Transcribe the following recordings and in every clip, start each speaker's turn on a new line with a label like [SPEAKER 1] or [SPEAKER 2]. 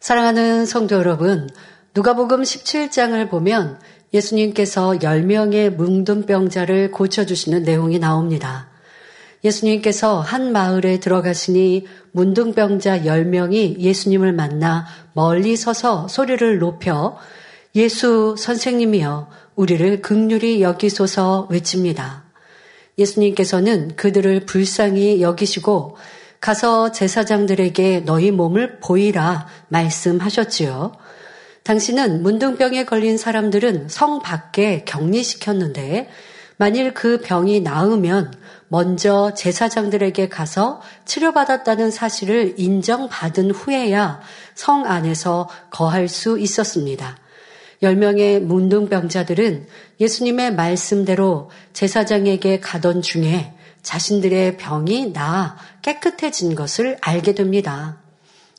[SPEAKER 1] 사랑하는 성도 여러분, 누가복음 17장을 보면 예수님께서 10명의 뭉둔병자를 고쳐주시는 내용이 나옵니다. 예수님께서 한 마을에 들어가시니 문둥병자 10명이 예수님을 만나 멀리 서서 소리를 높여 예수 선생님이여 우리를 극률이 여기소서 외칩니다. 예수님께서는 그들을 불쌍히 여기시고 가서 제사장들에게 너희 몸을 보이라 말씀하셨지요. 당신은 문둥병에 걸린 사람들은 성 밖에 격리시켰는데 만일 그 병이 나으면 먼저 제사장들에게 가서 치료받았다는 사실을 인정받은 후에야 성 안에서 거할 수 있었습니다. 10명의 문둥병자들은 예수님의 말씀대로 제사장에게 가던 중에 자신들의 병이 나아 깨끗해진 것을 알게 됩니다.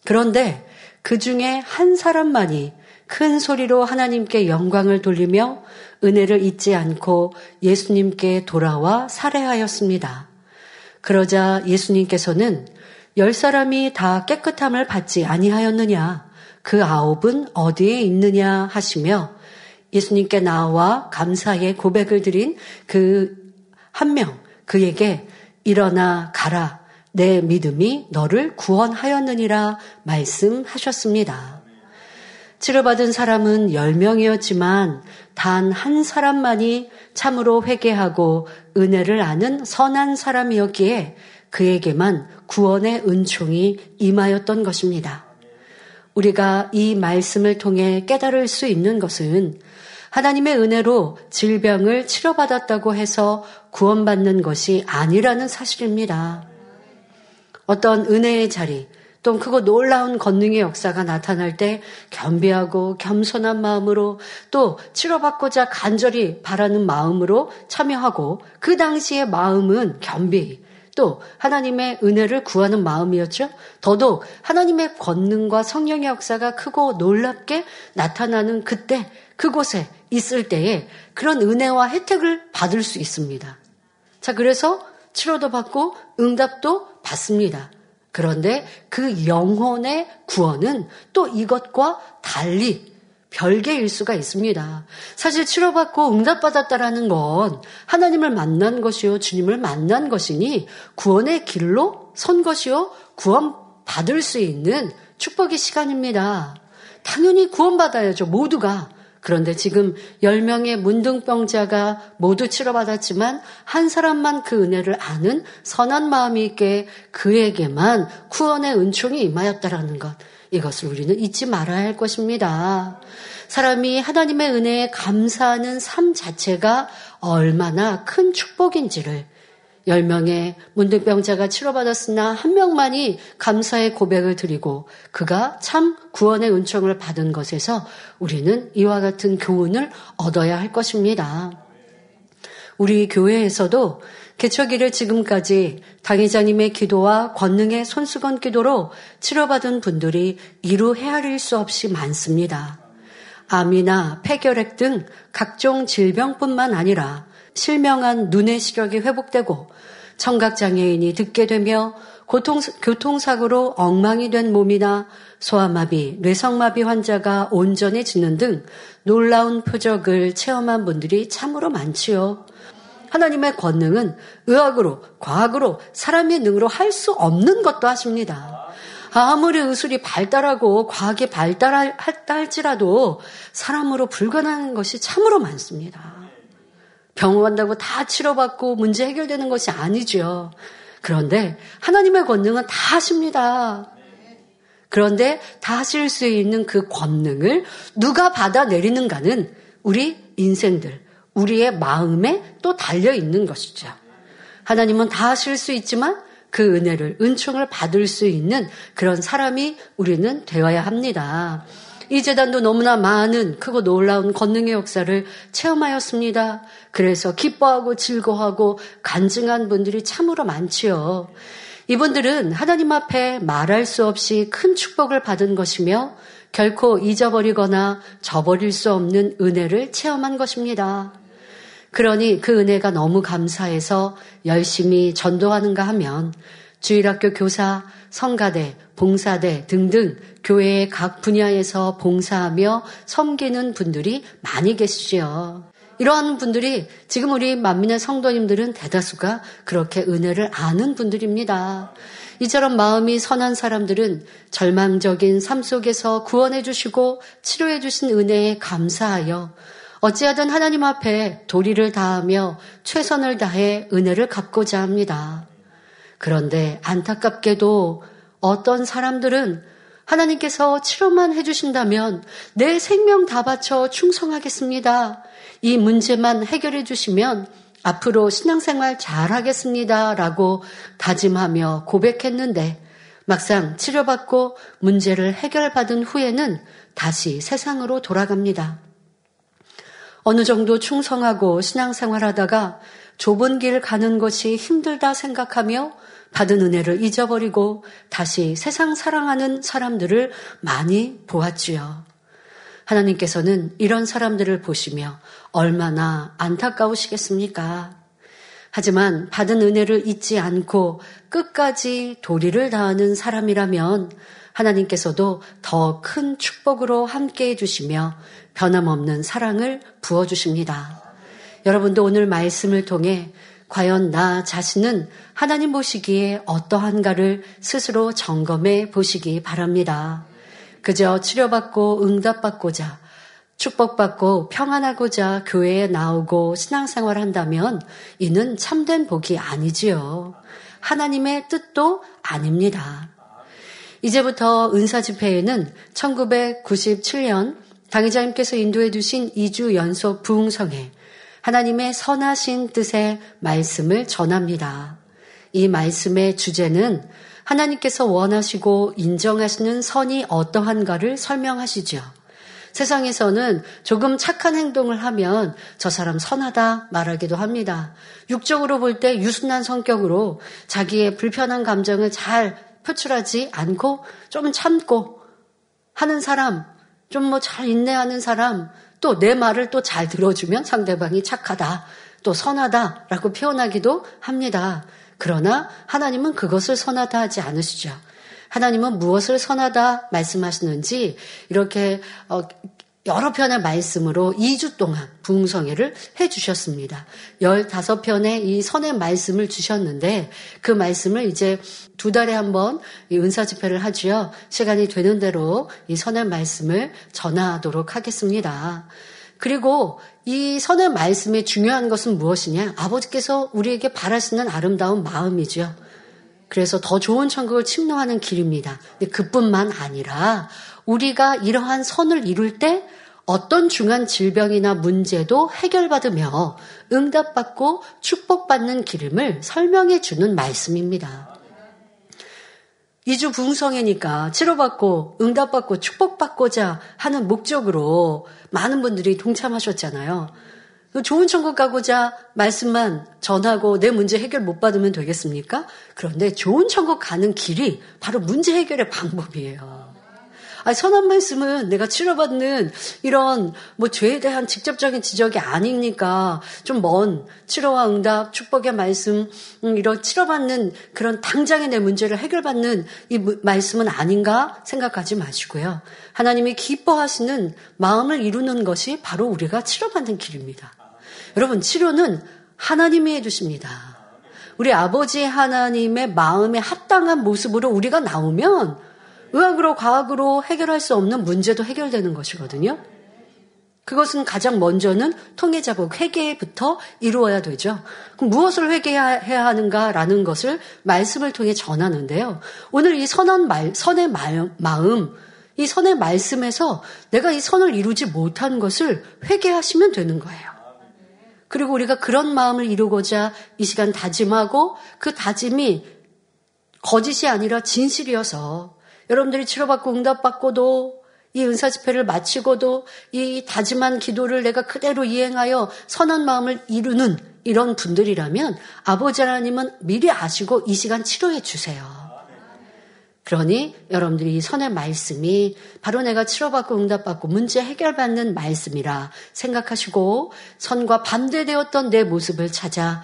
[SPEAKER 1] 그런데 그 중에 한 사람만이 큰 소리로 하나님께 영광을 돌리며 은혜를 잊지 않고 예수님께 돌아와 살해하였습니다. 그러자 예수님께서는 열 사람이 다 깨끗함을 받지 아니하였느냐? 그 아홉은 어디에 있느냐 하시며 예수님께 나와 감사의 고백을 드린 그 한 명, 그에게 일어나 가라. 내 믿음이 너를 구원하였느니라 말씀하셨습니다. 치료받은 사람은 10명이었지만 단 한 사람만이 참으로 회개하고 은혜를 아는 선한 사람이었기에 그에게만 구원의 은총이 임하였던 것입니다. 우리가 이 말씀을 통해 깨달을 수 있는 것은 하나님의 은혜로 질병을 치료받았다고 해서 구원받는 것이 아니라는 사실입니다. 어떤 은혜의 자리, 또 크고 놀라운 권능의 역사가 나타날 때 겸비하고 겸손한 마음으로 또 치료받고자 간절히 바라는 마음으로 참여하고 그 당시의 마음은 겸비, 또 하나님의 은혜를 구하는 마음이었죠. 더더욱 하나님의 권능과 성령의 역사가 크고 놀랍게 나타나는 그때 그곳에 있을 때에 그런 은혜와 혜택을 받을 수 있습니다. 자, 그래서 치료도 받고 응답도 받습니다. 그런데 그 영혼의 구원은 또 이것과 달리 별개 일 수가 있습니다. 사실 치료받고 응답받았다라는 건 하나님을 만난 것이요, 주님을 만난 것이니 구원의 길로 선 것이요, 구원받을 수 있는 축복의 시간입니다. 당연히 구원받아야죠, 모두가. 그런데 지금 10명의 문둥병자가 모두 치료받았지만 한 사람만 그 은혜를 아는 선한 마음이 있게 그에게만 구원의 은총이 임하였다라는 것. 이것을 우리는 잊지 말아야 할 것입니다. 사람이 하나님의 은혜에 감사하는 삶 자체가 얼마나 큰 축복인지를 10명의 문둥병자가 치료받았으나 한 명만이 감사의 고백을 드리고 그가 참 구원의 은총을 받은 것에서 우리는 이와 같은 교훈을 얻어야 할 것입니다. 우리 교회에서도 개척일을 지금까지 당회자님의 기도와 권능의 손수건 기도로 치료받은 분들이 이루 헤아릴 수 없이 많습니다. 암이나 폐결핵 등 각종 질병뿐만 아니라 실명한 눈의 시력이 회복되고 청각장애인이 듣게 되며 고통, 교통사고로 엉망이 된 몸이나 소아마비, 뇌성마비 환자가 온전해지는 등 놀라운 표적을 체험한 분들이 참으로 많지요. 하나님의 권능은 의학으로, 과학으로, 사람의 능으로 할 수 없는 것도 하십니다. 아무리 의술이 발달하고 과학이 발달했다 할지라도 사람으로 불가능한 것이 참으로 많습니다. 병원 간다고 다 치료받고 문제 해결되는 것이 아니죠. 그런데 하나님의 권능은 다 하십니다. 그런데 다 하실 수 있는 그 권능을 누가 받아내리는가는 우리 인생들, 우리의 마음에 또 달려 있는 것이죠. 하나님은 다 하실 수 있지만 그 은혜를, 은총을 받을 수 있는 그런 사람이 우리는 되어야 합니다. 이 재단도 너무나 많은 크고 놀라운 권능의 역사를 체험하였습니다. 그래서 기뻐하고 즐거워하고 간증한 분들이 참으로 많지요. 이분들은 하나님 앞에 말할 수 없이 큰 축복을 받은 것이며 결코 잊어버리거나 저버릴 수 없는 은혜를 체험한 것입니다. 그러니 그 은혜가 너무 감사해서 열심히 전도하는가 하면 주일학교 교사, 성가대, 봉사대 등등 교회의 각 분야에서 봉사하며 섬기는 분들이 많이 계시죠. 이러한 분들이 지금 우리 만민의 성도님들은 대다수가 그렇게 은혜를 아는 분들입니다. 이처럼 마음이 선한 사람들은 절망적인 삶 속에서 구원해 주시고 치료해 주신 은혜에 감사하여 어찌하든 하나님 앞에 도리를 다하며 최선을 다해 은혜를 갚고자 합니다. 그런데 안타깝게도 어떤 사람들은 하나님께서 치료만 해주신다면 내 생명 다 바쳐 충성하겠습니다. 이 문제만 해결해 주시면 앞으로 신앙생활 잘 하겠습니다. 라고 다짐하며 고백했는데 막상 치료받고 문제를 해결받은 후에는 다시 세상으로 돌아갑니다. 어느 정도 충성하고 신앙생활 하다가 좁은 길 가는 것이 힘들다 생각하며 받은 은혜를 잊어버리고 다시 세상 사랑하는 사람들을 많이 보았지요. 하나님께서는 이런 사람들을 보시며 얼마나 안타까우시겠습니까? 하지만 받은 은혜를 잊지 않고 끝까지 도리를 다하는 사람이라면 하나님께서도 더 큰 축복으로 함께 해주시며 변함없는 사랑을 부어주십니다. 여러분도 오늘 말씀을 통해 과연 나 자신은 하나님 보시기에 어떠한가를 스스로 점검해 보시기 바랍니다. 그저 치료받고 응답받고자 축복받고 평안하고자 교회에 나오고 신앙생활 한다면 이는 참된 복이 아니지요. 하나님의 뜻도 아닙니다. 이제부터 은사 집회에는 1997년 당의자님께서 인도해 두신 2주 연속 부흥성에 하나님의 선하신 뜻의 말씀을 전합니다. 이 말씀의 주제는 하나님께서 원하시고 인정하시는 선이 어떠한가를 설명하시죠. 세상에서는 조금 착한 행동을 하면 저 사람 선하다 말하기도 합니다. 육적으로 볼 때 유순한 성격으로 자기의 불편한 감정을 잘 표출하지 않고 좀 참고 하는 사람, 좀 뭐 잘 인내하는 사람, 또 내 말을 또 잘 들어주면 상대방이 착하다, 또 선하다라고 표현하기도 합니다. 그러나 하나님은 그것을 선하다 하지 않으시죠. 하나님은 무엇을 선하다 말씀하시는지 이렇게 어, 여러 편의 말씀으로 2주 동안 부흥성회를 해 주셨습니다. 15편의 이 선의 말씀을 주셨는데 그 말씀을 이제 두 달에 한번 은사 집회를 하지요. 시간이 되는 대로 이 선의 말씀을 전하도록 하겠습니다. 그리고 이 선의 말씀의 중요한 것은 무엇이냐? 아버지께서 우리에게 바라시는 아름다운 마음이죠. 그래서 더 좋은 천국을 침노하는 길입니다. 그뿐만 아니라 우리가 이러한 선을 이룰 때 어떤 중한 질병이나 문제도 해결받으며 응답받고 축복받는 기름을 설명해 주는 말씀입니다. 이주 부흥성회니까 치료받고 응답받고 축복받고자 하는 목적으로 많은 분들이 동참하셨잖아요. 좋은 천국 가고자 말씀만 전하고 내 문제 해결 못 받으면 되겠습니까? 그런데 좋은 천국 가는 길이 바로 문제 해결의 방법이에요. 아니, 선한 말씀은 내가 치료받는 이런 뭐 죄에 대한 직접적인 지적이 아니니까 좀 먼 치료와 응답, 축복의 말씀, 음, 이런 치료받는 그런 당장의 내 문제를 해결받는 이 말씀은 아닌가 생각하지 마시고요. 하나님이 기뻐하시는 마음을 이루는 것이 바로 우리가 치료받는 길입니다. 여러분, 치료는 하나님이 해주십니다. 우리 아버지 하나님의 마음에 합당한 모습으로 우리가 나오면 의학으로 과학으로 해결할 수 없는 문제도 해결되는 것이거든요. 그것은 가장 먼저는 통해자복 회계부터 이루어야 되죠. 그럼 무엇을 회개해야 하는가라는 것을 말씀을 통해 전하는데요. 오늘 이 선한 말, 선의 마음, 이 선의 말씀에서 내가 이 선을 이루지 못한 것을 회개하시면 되는 거예요. 그리고 우리가 그런 마음을 이루고자 이 시간 다짐하고 그 다짐이 거짓이 아니라 진실이어서 여러분들이 치료받고 응답받고도 이 은사 집회를 마치고도 이 다짐한 기도를 내가 그대로 이행하여 선한 마음을 이루는 이런 분들이라면 아버지 하나님은 미리 아시고 이 시간 치료해 주세요. 그러니 여러분들이 이 선의 말씀이 바로 내가 치료받고 응답받고 문제 해결받는 말씀이라 생각하시고 선과 반대되었던 내 모습을 찾아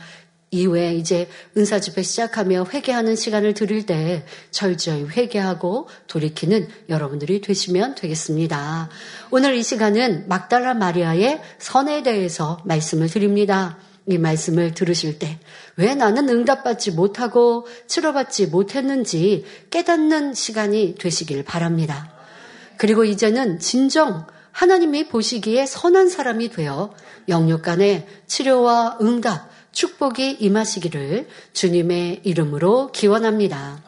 [SPEAKER 1] 이후에 이제 은사 집회 시작하며 회개하는 시간을 드릴 때 철저히 회개하고 돌이키는 여러분들이 되시면 되겠습니다. 오늘 이 시간은 막달라 마리아의 선에 대해서 말씀을 드립니다. 이 말씀을 들으실 때 왜 나는 응답받지 못하고 치료받지 못했는지 깨닫는 시간이 되시길 바랍니다. 그리고 이제는 진정 하나님이 보시기에 선한 사람이 되어 영육 간의 치료와 응답, 축복이 임하시기를 주님의 이름으로 기원합니다.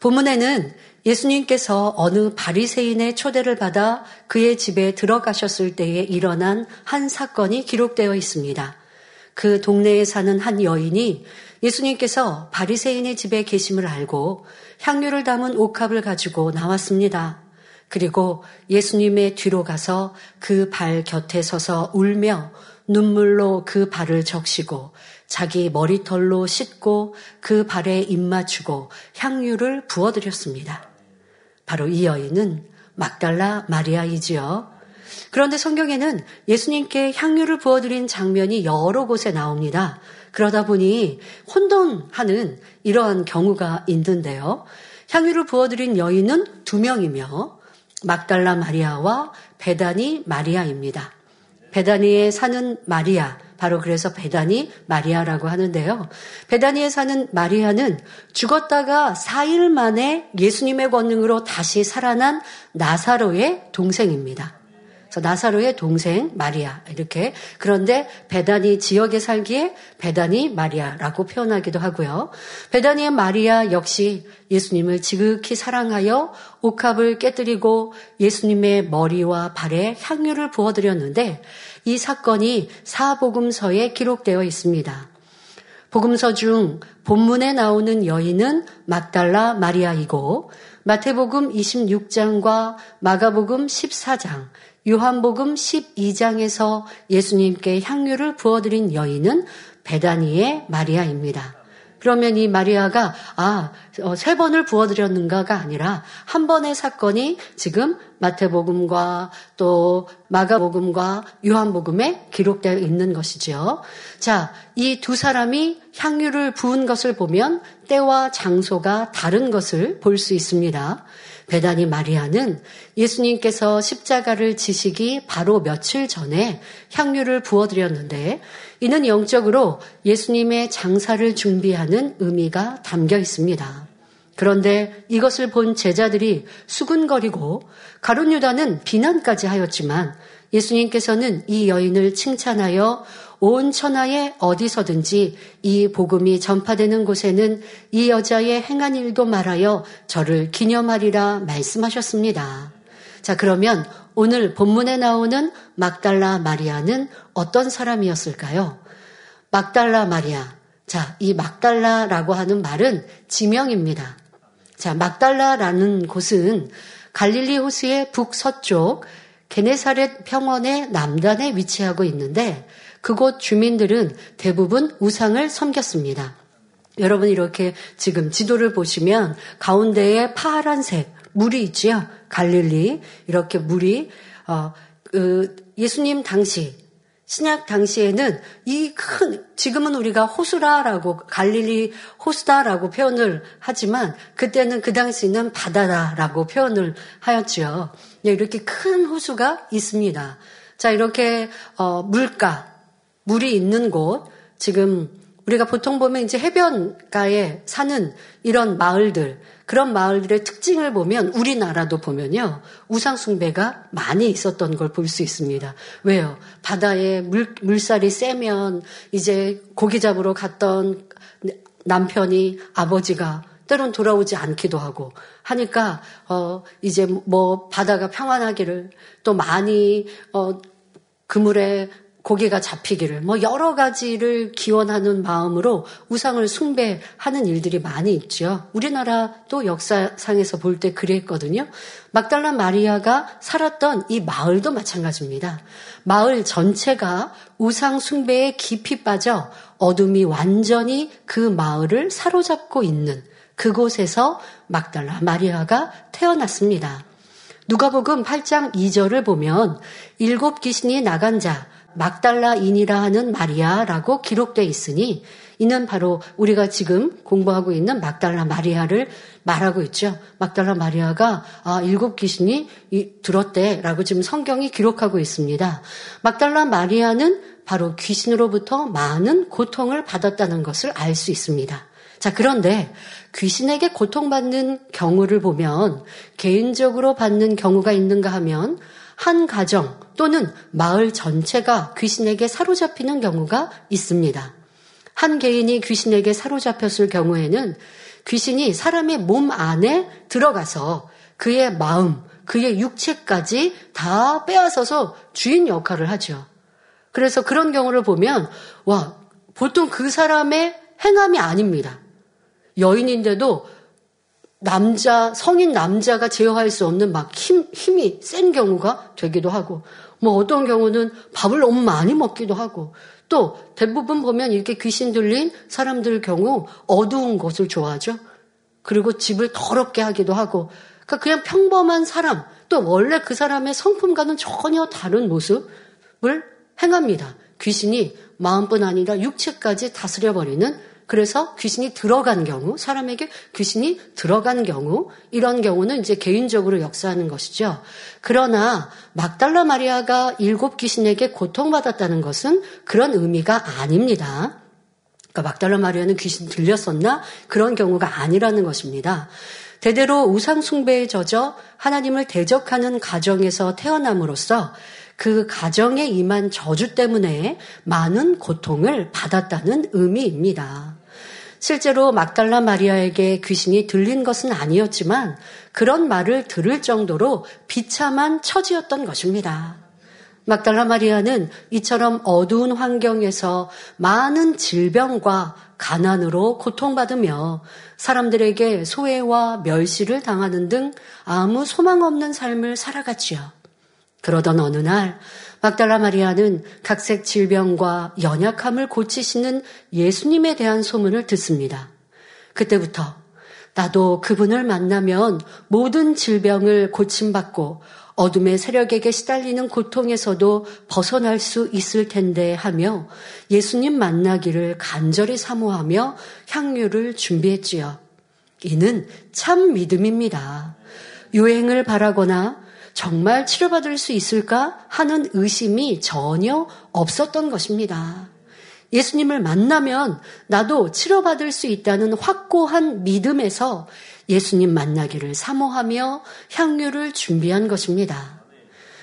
[SPEAKER 1] 본문에는 예수님께서 어느 바리새인의 초대를 받아 그의 집에 들어가셨을 때에 일어난 한 사건이 기록되어 있습니다. 그 동네에 사는 한 여인이 예수님께서 바리새인의 집에 계심을 알고 향유를 담은 옥합을 가지고 나왔습니다. 그리고 예수님의 뒤로 가서 그 발 곁에 서서 울며 눈물로 그 발을 적시고 자기 머리털로 씻고 그 발에 입 맞추고 향유를 부어드렸습니다. 바로 이 여인은 막달라 마리아이지요. 그런데 성경에는 예수님께 향유를 부어드린 장면이 여러 곳에 나옵니다. 그러다 보니 혼돈하는 이러한 경우가 있는데요. 향유를 부어드린 여인은 두 명이며 막달라 마리아와 베다니 마리아입니다. 베다니에 사는 마리아, 바로 그래서 베다니 마리아라고 하는데요. 베다니에 사는 마리아는 죽었다가 4일 만에 예수님의 권능으로 다시 살아난 나사로의 동생입니다. 나사로의 동생 마리아 이렇게 그런데 베다니 지역에 살기에 베다니 마리아라고 표현하기도 하고요. 베다니의 마리아 역시 예수님을 지극히 사랑하여 옥합을 깨뜨리고 예수님의 머리와 발에 향유를 부어드렸는데 이 사건이 사복음서에 기록되어 있습니다. 복음서 중 본문에 나오는 여인은 막달라 마리아이고 마태복음 26장과 마가복음 14장, 요한복음 12장에서 예수님께 향유를 부어드린 여인은 베다니의 마리아입니다. 그러면 이 마리아가 아, 어, 세 번을 부어드렸는가가 아니라 한 번의 사건이 지금 마태복음과 또 마가복음과 요한복음에 기록되어 있는 것이지요. 자, 이 두 사람이 향유를 부은 것을 보면 때와 장소가 다른 것을 볼 수 있습니다. 베다니 마리아는 예수님께서 십자가를 지시기 바로 며칠 전에 향유를 부어드렸는데 이는 영적으로 예수님의 장사를 준비하는 의미가 담겨 있습니다. 그런데 이것을 본 제자들이 수군거리고 가룟 유다는 비난까지 하였지만 예수님께서는 이 여인을 칭찬하여 온 천하에 어디서든지 이 복음이 전파되는 곳에는 이 여자의 행한 일도 말하여 저를 기념하리라 말씀하셨습니다. 자, 그러면 오늘 본문에 나오는 막달라 마리아는 어떤 사람이었을까요? 막달라 마리아. 자, 이 막달라라고 하는 말은 지명입니다. 자, 막달라라는 곳은 갈릴리 호수의 북서쪽 게네사렛 평원의 남단에 위치하고 있는데 그곳 주민들은 대부분 우상을 섬겼습니다. 여러분 이렇게 지금 지도를 보시면 가운데에 파란색 물이 있지요. 갈릴리 이렇게 물이 어, 그 예수님 당시 신약 당시에는 이 큰 지금은 우리가 호수라라고 갈릴리 호수다라고 표현을 하지만 그때는 그 당시는 바다다라고 표현을 하였죠. 네, 이렇게 큰 호수가 있습니다. 자 이렇게 어, 물가 물이 있는 곳, 지금 우리가 보통 보면 이제 해변가에 사는 이런 마을들, 그런 마을들의 특징을 보면 우리나라도 보면요. 우상숭배가 많이 있었던 걸 볼 수 있습니다. 왜요? 바다에 물, 물살이 세면 이제 고기 잡으러 갔던 남편이 아버지가 때론 돌아오지 않기도 하고 하니까 어 이제 뭐 바다가 평안하기를 또 많이 어 그물에 고개가 잡히기를 뭐 여러 가지를 기원하는 마음으로 우상을 숭배하는 일들이 많이 있죠. 우리나라도 역사상에서 볼 때 그랬거든요. 막달라 마리아가 살았던 이 마을도 마찬가지입니다. 마을 전체가 우상 숭배에 깊이 빠져 어둠이 완전히 그 마을을 사로잡고 있는 그곳에서 막달라 마리아가 태어났습니다. 누가복음 8장 2절을 보면 일곱 귀신이 나간 자 막달라인이라 하는 마리아라고 기록되어 있으니 이는 바로 우리가 지금 공부하고 있는 막달라 마리아를 말하고 있죠. 막달라 마리아가 아, 일곱 귀신이 들었대라고 지금 성경이 기록하고 있습니다. 막달라 마리아는 바로 귀신으로부터 많은 고통을 받았다는 것을 알 수 있습니다. 자, 그런데 귀신에게 고통받는 경우를 보면 개인적으로 받는 경우가 있는가 하면 한 가정 또는 마을 전체가 귀신에게 사로잡히는 경우가 있습니다. 한 개인이 귀신에게 사로잡혔을 경우에는 귀신이 사람의 몸 안에 들어가서 그의 마음, 그의 육체까지 다 빼앗아서 주인 역할을 하죠. 그래서 그런 경우를 보면, 와, 보통 그 사람의 행함이 아닙니다. 여인인데도 남자, 성인 남자가 제어할 수 없는 막 힘, 힘이 센 경우가 되기도 하고, 뭐 어떤 경우는 밥을 너무 많이 먹기도 하고, 또 대부분 보면 이렇게 귀신 들린 사람들 경우 어두운 곳을 좋아하죠. 그리고 집을 더럽게 하기도 하고 그러니까 그냥 평범한 사람 또 원래 그 사람의 성품과는 전혀 다른 모습을 행합니다. 귀신이 마음뿐 아니라 육체까지 다스려 버리는 그래서 귀신이 들어간 경우, 사람에게 귀신이 들어간 경우, 이런 경우는 이제 개인적으로 역사하는 것이죠. 그러나 막달라 마리아가 일곱 귀신에게 고통받았다는 것은 그런 의미가 아닙니다. 그러니까 막달라 마리아는 귀신 들렸었나? 그런 경우가 아니라는 것입니다. 대대로 우상숭배에 젖어 하나님을 대적하는 가정에서 태어남으로써 그 가정에 임한 저주 때문에 많은 고통을 받았다는 의미입니다. 실제로 막달라 마리아에게 귀신이 들린 것은 아니었지만 그런 말을 들을 정도로 비참한 처지였던 것입니다. 막달라 마리아는 이처럼 어두운 환경에서 많은 질병과 가난으로 고통받으며 사람들에게 소외와 멸시를 당하는 등 아무 소망 없는 삶을 살아갔지요. 그러던 어느 날 막달라 마리아는 각색 질병과 연약함을 고치시는 예수님에 대한 소문을 듣습니다. 그때부터 나도 그분을 만나면 모든 질병을 고침받고 어둠의 세력에게 시달리는 고통에서도 벗어날 수 있을 텐데 하며 예수님 만나기를 간절히 사모하며 향유를 준비했지요. 이는 참 믿음입니다. 유행을 바라거나 정말 치료받을 수 있을까 하는 의심이 전혀 없었던 것입니다. 예수님을 만나면 나도 치료받을 수 있다는 확고한 믿음에서 예수님 만나기를 사모하며 향유를 준비한 것입니다.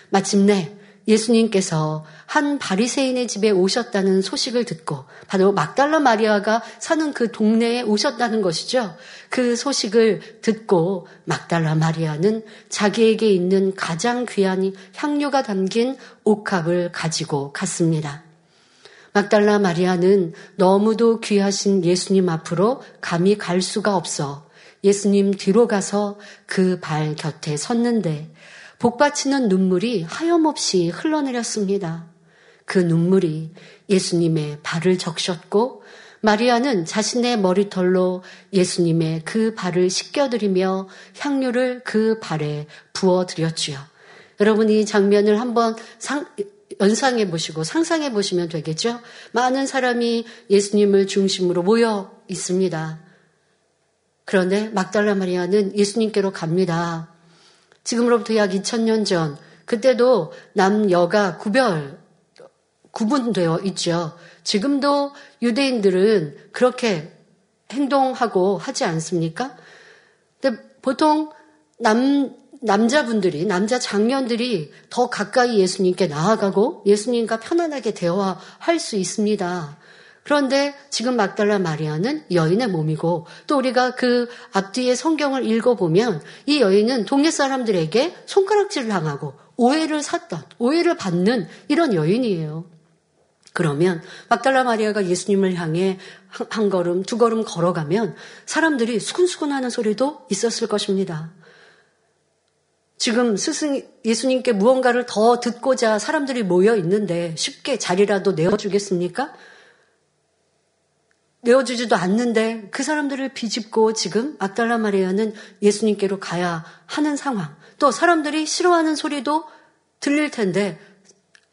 [SPEAKER 1] 마침내 예수님께서 한 바리새인의 집에 오셨다는 소식을 듣고 바로 막달라 마리아가 사는 그 동네에 오셨다는 것이죠. 그 소식을 듣고 막달라 마리아는 자기에게 있는 가장 귀한 향료가 담긴 옥합을 가지고 갔습니다. 막달라 마리아는 너무도 귀하신 예수님 앞으로 감히 갈 수가 없어 예수님 뒤로 가서 그 발 곁에 섰는데 복받치는 눈물이 하염없이 흘러내렸습니다. 그 눈물이 예수님의 발을 적셨고 마리아는 자신의 머리털로 예수님의 그 발을 씻겨드리며 향유를 그 발에 부어드렸지요. 여러분 이 장면을 한번 상, 연상해 보시고 상상해 보시면 되겠죠? 많은 사람이 예수님을 중심으로 모여 있습니다. 그런데 막달라 마리아는 예수님께로 갑니다. 지금으로부터 약 2000년 전, 그때도 남여가 구별, 구분되어 있죠. 지금도 유대인들은 그렇게 행동하고 하지 않습니까? 근데 보통 남, 남자분들이, 남자 장년들이 더 가까이 예수님께 나아가고 예수님과 편안하게 대화할 수 있습니다. 그런데 지금 막달라 마리아는 여인의 몸이고 또 우리가 그 앞뒤에 성경을 읽어보면 이 여인은 동네 사람들에게 손가락질을 당하고 오해를 샀던, 오해를 받는 이런 여인이에요. 그러면 막달라 마리아가 예수님을 향해 한 걸음, 두 걸음 걸어가면 사람들이 수근수근 하는 소리도 있었을 것입니다. 지금 스승 예수님께 무언가를 더 듣고자 사람들이 모여 있는데 쉽게 자리라도 내어주겠습니까? 내어주지도 않는데 그 사람들을 비집고 지금 악달라 마리아는 예수님께로 가야 하는 상황. 또 사람들이 싫어하는 소리도 들릴 텐데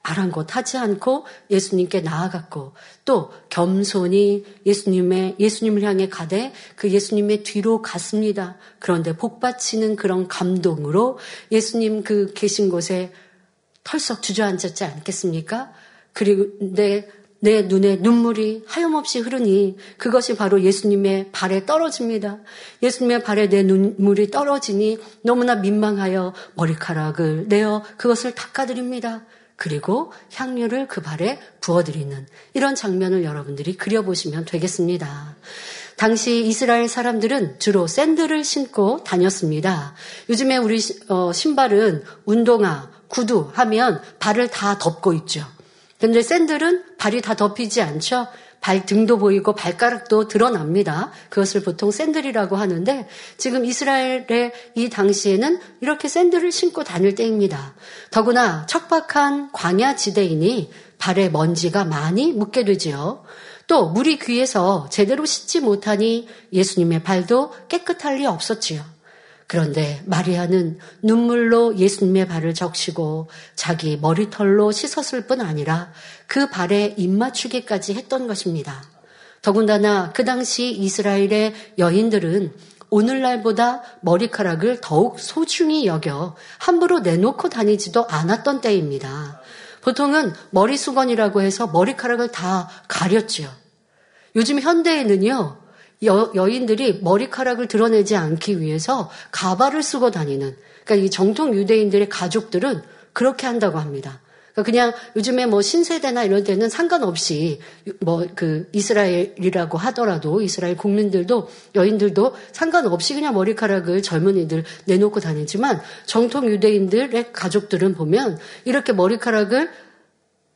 [SPEAKER 1] 아랑곳하지 않고 예수님께 나아갔고 또 겸손히 예수님의 예수님을 향해 가되 그 예수님의 뒤로 갔습니다. 그런데 복받치는 그런 감동으로 예수님 그 계신 곳에 털썩 주저앉았지 않겠습니까? 그리고 내, 내 눈에 눈물이 하염없이 흐르니 그것이 바로 예수님의 발에 떨어집니다. 예수님의 발에 내 눈물이 떨어지니 너무나 민망하여 머리카락을 내어 그것을 닦아드립니다. 그리고 향유를 그 발에 부어드리는 이런 장면을 여러분들이 그려보시면 되겠습니다. 당시 이스라엘 사람들은 주로 샌들을 신고 다녔습니다. 요즘에 우리 어, 신발은 운동화, 구두 하면 발을 다 덮고 있죠. 근데 샌들은 발이 다 덮이지 않죠. 발등도 보이고 발가락도 드러납니다. 그것을 보통 샌들이라고 하는데 지금 이스라엘의 이 당시에는 이렇게 샌들을 신고 다닐 때입니다. 더구나 척박한 광야 지대이니 발에 먼지가 많이 묻게 되지요. 또 물이 귀해서 제대로 씻지 못하니 예수님의 발도 깨끗할 리 없었지요. 그런데 마리아는 눈물로 예수님의 발을 적시고 자기 머리털로 씻었을 뿐 아니라 그 발에 입맞추기까지 했던 것입니다. 더군다나 그 당시 이스라엘의 여인들은 오늘날보다 머리카락을 더욱 소중히 여겨 함부로 내놓고 다니지도 않았던 때입니다. 보통은 머리 수건이라고 해서 머리카락을 다 가렸지요. 요즘 현대에는요, 여, 여인들이 머리카락을 드러내지 않기 위해서 가발을 쓰고 다니는 그러니까 이 정통 유대인들의 가족들은 그렇게 한다고 합니다. 그러니까 그냥 요즘에 뭐 신세대나 이런 데는 상관없이 뭐 그 이스라엘이라고 하더라도 이스라엘 국민들도 여인들도 상관없이 그냥 머리카락을 젊은이들 내놓고 다니지만 정통 유대인들의 가족들은 보면 이렇게 머리카락을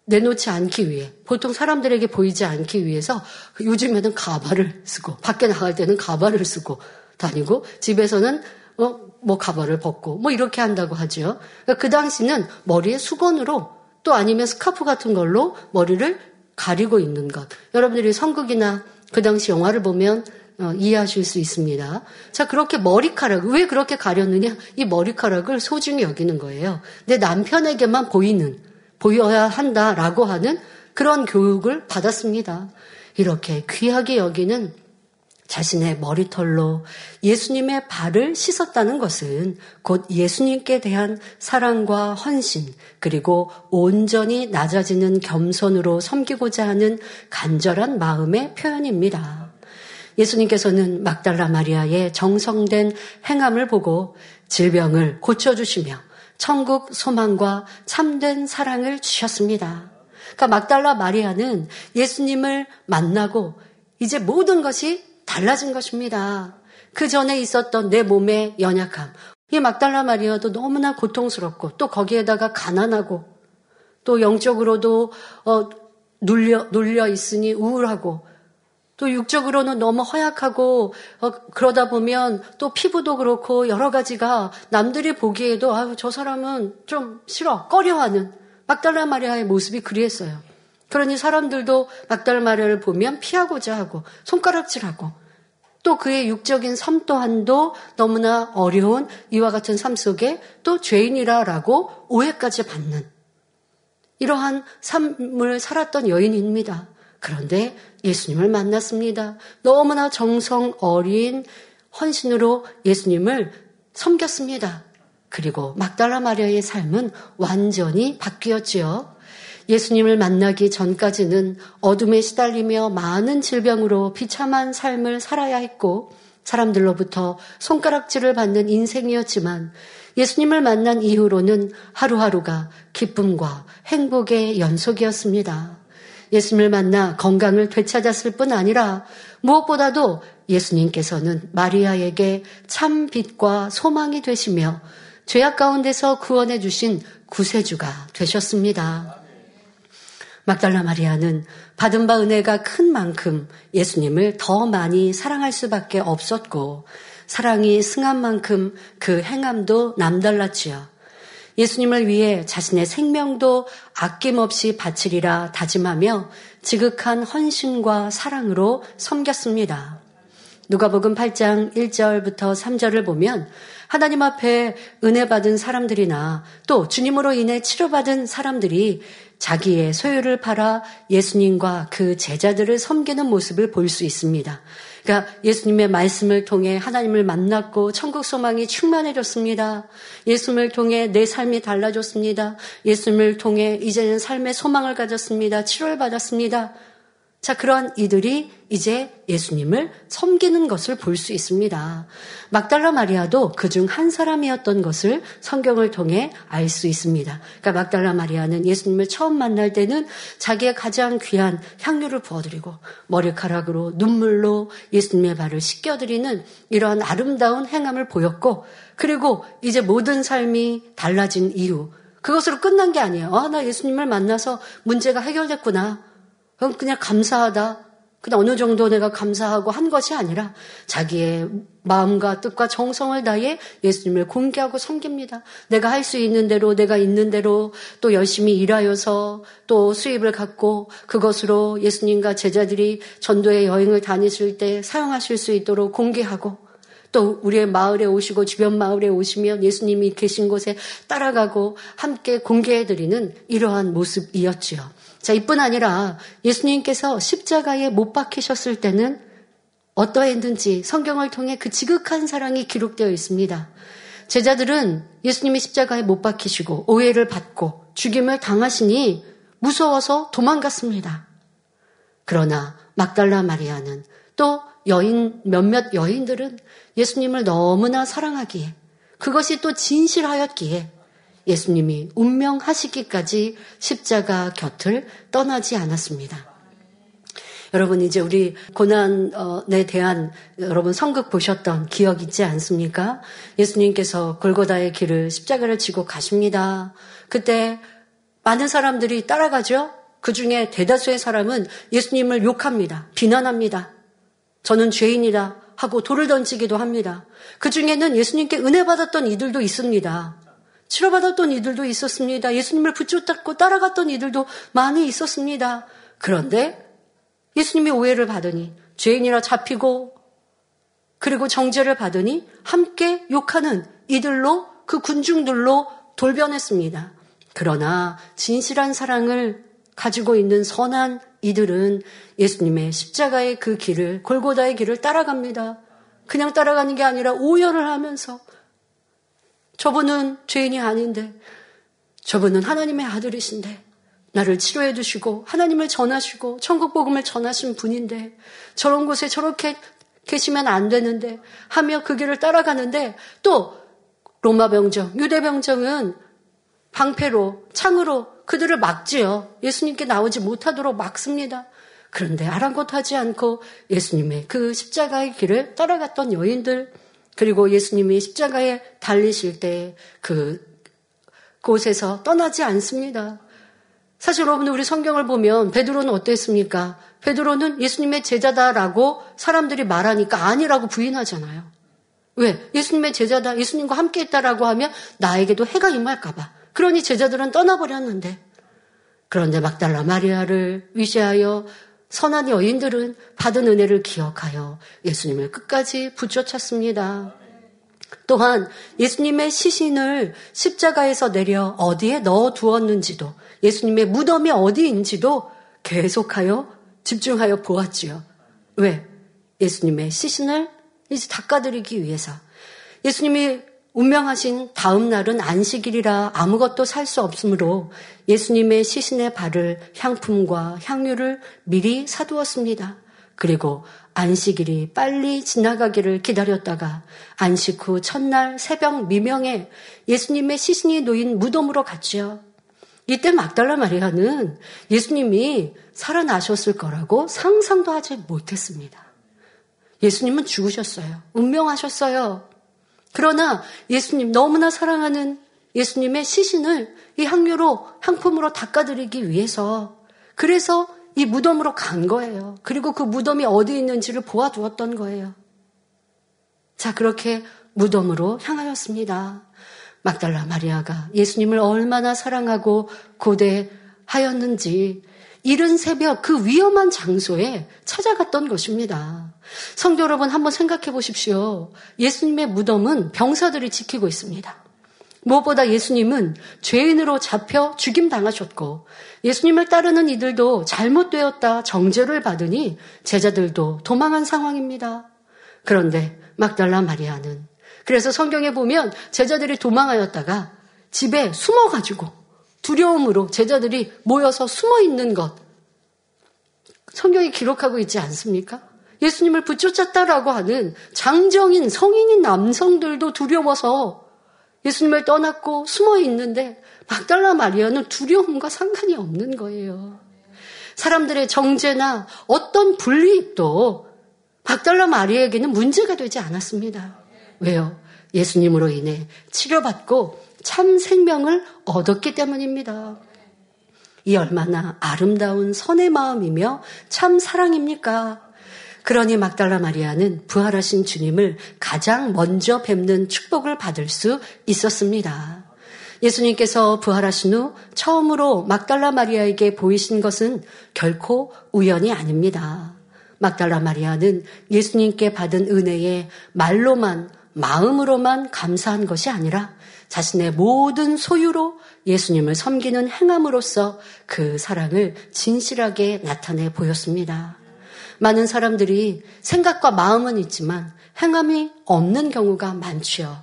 [SPEAKER 1] 내놓지 않기 위해 보통 사람들에게 보이지 않기 위해서 요즘에는 가발을 쓰고 밖에 나갈 때는 가발을 쓰고 다니고 집에서는 어, 뭐 가발을 벗고 뭐 이렇게 한다고 하죠. 그러니까 그 당시는 머리에 수건으로 또 아니면 스카프 같은 걸로 머리를 가리고 있는 것. 여러분들이 성극이나 그 당시 영화를 보면 어, 이해하실 수 있습니다. 자, 그렇게 머리카락, 왜 그렇게 가렸느냐? 이 머리카락을 소중히 여기는 거예요. 내 남편에게만 보이는 보여야 한다라고 하는 그런 교육을 받았습니다. 이렇게 귀하게 여기는 자신의 머리털로 예수님의 발을 씻었다는 것은 곧 예수님께 대한 사랑과 헌신, 그리고 온전히 낮아지는 겸손으로 섬기고자 하는 간절한 마음의 표현입니다. 예수님께서는 막달라 마리아의 정성된 행함을 보고 질병을 고쳐주시며 천국 소망과 참된 사랑을 주셨습니다. 그러니까 막달라 마리아는 예수님을 만나고 이제 모든 것이 달라진 것입니다. 그 전에 있었던 내 몸의 연약함. 이 막달라 마리아도 너무나 고통스럽고 또 거기에다가 가난하고 또 영적으로도 어, 눌려, 눌려 있으니 우울하고 또 육적으로는 너무 허약하고 어, 그러다 보면 또 피부도 그렇고 여러 가지가 남들이 보기에도 아유 저 사람은 좀 싫어 꺼려하는 막달라 마리아의 모습이 그리했어요. 그러니 사람들도 막달라 마리아를 보면 피하고자 하고 손가락질하고 또 그의 육적인 삶 또한도 너무나 어려운 이와 같은 삶 속에 또 죄인이라라고 오해까지 받는 이러한 삶을 살았던 여인입니다. 그런데 예수님을 만났습니다. 너무나 정성 어린 헌신으로 예수님을 섬겼습니다. 그리고 막달라 마리아의 삶은 완전히 바뀌었지요. 예수님을 만나기 전까지는 어둠에 시달리며 많은 질병으로 비참한 삶을 살아야 했고 사람들로부터 손가락질을 받는 인생이었지만 예수님을 만난 이후로는 하루하루가 기쁨과 행복의 연속이었습니다. 예수님을 만나 건강을 되찾았을 뿐 아니라 무엇보다도 예수님께서는 마리아에게 참 빛과 소망이 되시며 죄악 가운데서 구원해 주신 구세주가 되셨습니다. 막달라 마리아는 받은 바 은혜가 큰 만큼 예수님을 더 많이 사랑할 수밖에 없었고 사랑이 승한 만큼 그 행함도 남달랐지요. 예수님을 위해 자신의 생명도 아낌없이 바치리라 다짐하며 지극한 헌신과 사랑으로 섬겼습니다. 누가복음 8장 1절부터 3절을 보면 하나님 앞에 은혜 받은 사람들이나 또 주님으로 인해 치료받은 사람들이 자기의 소유를 팔아 예수님과 그 제자들을 섬기는 모습을 볼 수 있습니다. 그러니까 예수님의 말씀을 통해 하나님을 만났고 천국 소망이 충만해졌습니다. 예수님을 통해 내 삶이 달라졌습니다. 예수님을 통해 이제는 삶의 소망을 가졌습니다. 치료를 받았습니다. 자, 그러한 이들이 이제 예수님을 섬기는 것을 볼 수 있습니다. 막달라 마리아도 그 중 한 사람이었던 것을 성경을 통해 알 수 있습니다. 그러니까 막달라 마리아는 예수님을 처음 만날 때는 자기의 가장 귀한 향유를 부어드리고 머리카락으로 눈물로 예수님의 발을 씻겨드리는 이러한 아름다운 행함을 보였고 그리고 이제 모든 삶이 달라진 이유 그것으로 끝난 게 아니에요. 아, 나 예수님을 만나서 문제가 해결됐구나. 그럼 그냥 감사하다. 그냥 어느 정도 내가 감사하고 한 것이 아니라 자기의 마음과 뜻과 정성을 다해 예수님을 공개하고 섬깁니다. 내가 할 수 있는 대로 내가 있는 대로 또 열심히 일하여서 또 수입을 갖고 그것으로 예수님과 제자들이 전도의 여행을 다니실 때 사용하실 수 있도록 공개하고 또 우리의 마을에 오시고 주변 마을에 오시면 예수님이 계신 곳에 따라가고 함께 공개해드리는 이러한 모습이었지요. 자, 이뿐 아니라 예수님께서 십자가에 못 박히셨을 때는 어떠했는지 성경을 통해 그 지극한 사랑이 기록되어 있습니다. 제자들은 예수님이 십자가에 못 박히시고 오해를 받고 죽임을 당하시니 무서워서 도망갔습니다. 그러나 막달라 마리아는 또 여인, 몇몇 여인들은 예수님을 너무나 사랑하기에 그것이 또 진실하였기에 예수님이 운명하시기까지 십자가 곁을 떠나지 않았습니다. 여러분 이제 우리 고난에 대한 여러분 성극 보셨던 기억 있지 않습니까? 예수님께서 골고다의 길을 십자가를 지고 가십니다. 그때 많은 사람들이 따라가죠. 그 중에 대다수의 사람은 예수님을 욕합니다. 비난합니다. 저는 죄인이다 하고 돌을 던지기도 합니다. 그 중에는 예수님께 은혜 받았던 이들도 있습니다. 치료받았던 이들도 있었습니다. 예수님을 붙잡고 따라갔던 이들도 많이 있었습니다. 그런데 예수님이 오해를 받으니 죄인이라 잡히고 그리고 정죄를 받으니 함께 욕하는 이들로 그 군중들로 돌변했습니다. 그러나 진실한 사랑을 가지고 있는 선한 이들은 예수님의 십자가의 그 길을 골고다의 길을 따라갑니다. 그냥 따라가는 게 아니라 오열을 하면서 저분은 죄인이 아닌데, 저분은 하나님의 아들이신데, 나를 치료해 주시고, 하나님을 전하시고, 천국복음을 전하신 분인데, 저런 곳에 저렇게 계시면 안 되는데, 하며 그 길을 따라가는데, 또, 로마 병정, 유대 병정은 방패로, 창으로 그들을 막지요. 예수님께 나오지 못하도록 막습니다. 그런데 아랑곳하지 않고 예수님의 그 십자가의 길을 따라갔던 여인들, 그리고 예수님이 십자가에 달리실 때 그 곳에서 떠나지 않습니다. 사실 여러분 우리 성경을 보면 베드로는 어땠습니까? 베드로는 예수님의 제자다라고 사람들이 말하니까 아니라고 부인하잖아요. 왜? 예수님의 제자다, 예수님과 함께 있다라고 하면 나에게도 해가 임할까봐. 그러니 제자들은 떠나버렸는데. 그런데 막달라 마리아를 위시하여 선한 여인들은 받은 은혜를 기억하여 예수님을 끝까지 붙여쳤습니다. 또한 예수님의 시신을 십자가에서 내려 어디에 넣어 두었는지도 예수님의 무덤이 어디인지도 계속하여 집중하여 보았지요. 왜? 예수님의 시신을 이제 닦아드리기 위해서. 예수님이 운명하신 다음 날은 안식일이라 아무것도 살 수 없으므로 예수님의 시신의 발을 향품과 향유를 미리 사두었습니다. 그리고 안식일이 빨리 지나가기를 기다렸다가 안식 후 첫날 새벽 미명에 예수님의 시신이 놓인 무덤으로 갔지요. 이때 막달라 마리아는 예수님이 살아나셨을 거라고 상상도 하지 못했습니다. 예수님은 죽으셨어요. 운명하셨어요. 그러나 예수님 너무나 사랑하는 예수님의 시신을 이 향유로 향품으로 닦아드리기 위해서 그래서 이 무덤으로 간 거예요. 그리고 그 무덤이 어디 있는지를 보아두었던 거예요. 자, 그렇게 무덤으로 향하였습니다. 막달라 마리아가 예수님을 얼마나 사랑하고 고대하였는지 이른 새벽 그 위험한 장소에 찾아갔던 것입니다. 성도 여러분 한번 생각해 보십시오. 예수님의 무덤은 병사들이 지키고 있습니다. 무엇보다 예수님은 죄인으로 잡혀 죽임 당하셨고 예수님을 따르는 이들도 잘못되었다 정죄를 받으니 제자들도 도망한 상황입니다. 그런데 막달라 마리아는 그래서 성경에 보면 제자들이 도망하였다가 집에 숨어가지고 두려움으로 제자들이 모여서 숨어 있는 것 성경이 기록하고 있지 않습니까? 예수님을 붙여쳤다라고 하는 장정인 성인인 남성들도 두려워서 예수님을 떠났고 숨어 있는데 막달라 마리아는 두려움과 상관이 없는 거예요. 사람들의 정죄나 어떤 불이익도 막달라 마리아에게는 문제가 되지 않았습니다. 왜요? 예수님으로 인해 치료받고 참 생명을 얻었기 때문입니다. 이 얼마나 아름다운 선의 마음이며 참 사랑입니까? 그러니 막달라 마리아는 부활하신 주님을 가장 먼저 뵙는 축복을 받을 수 있었습니다. 예수님께서 부활하신 후 처음으로 막달라 마리아에게 보이신 것은 결코 우연이 아닙니다. 막달라 마리아는 예수님께 받은 은혜에 말로만 마음으로만 감사한 것이 아니라 자신의 모든 소유로 예수님을 섬기는 행함으로써 그 사랑을 진실하게 나타내 보였습니다. 많은 사람들이 생각과 마음은 있지만 행함이 없는 경우가 많지요.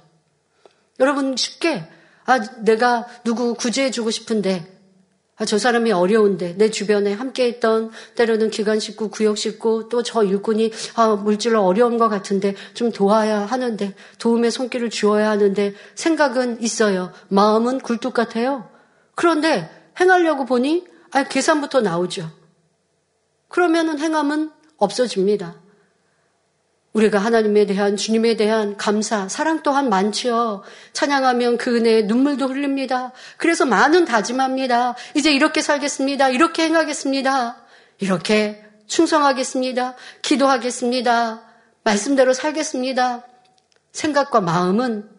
[SPEAKER 1] 여러분 쉽게 아 내가 누구 구제해 주고 싶은데 아, 저 사람이 어려운데 내 주변에 함께했던 때로는 기관 식구, 구역 식구 또 저 일꾼이 아, 물질로 어려운 것 같은데 좀 도와야 하는데 도움의 손길을 주어야 하는데 생각은 있어요. 마음은 굴뚝 같아요. 그런데 행하려고 보니 아, 계산부터 나오죠. 그러면은 행함은 없어집니다. 우리가 하나님에 대한 주님에 대한 감사, 사랑 또한 많지요. 찬양하면 그 은혜에 눈물도 흘립니다. 그래서 많은 다짐합니다. 이제 이렇게 살겠습니다. 이렇게 행하겠습니다. 이렇게 충성하겠습니다. 기도하겠습니다. 말씀대로 살겠습니다. 생각과 마음은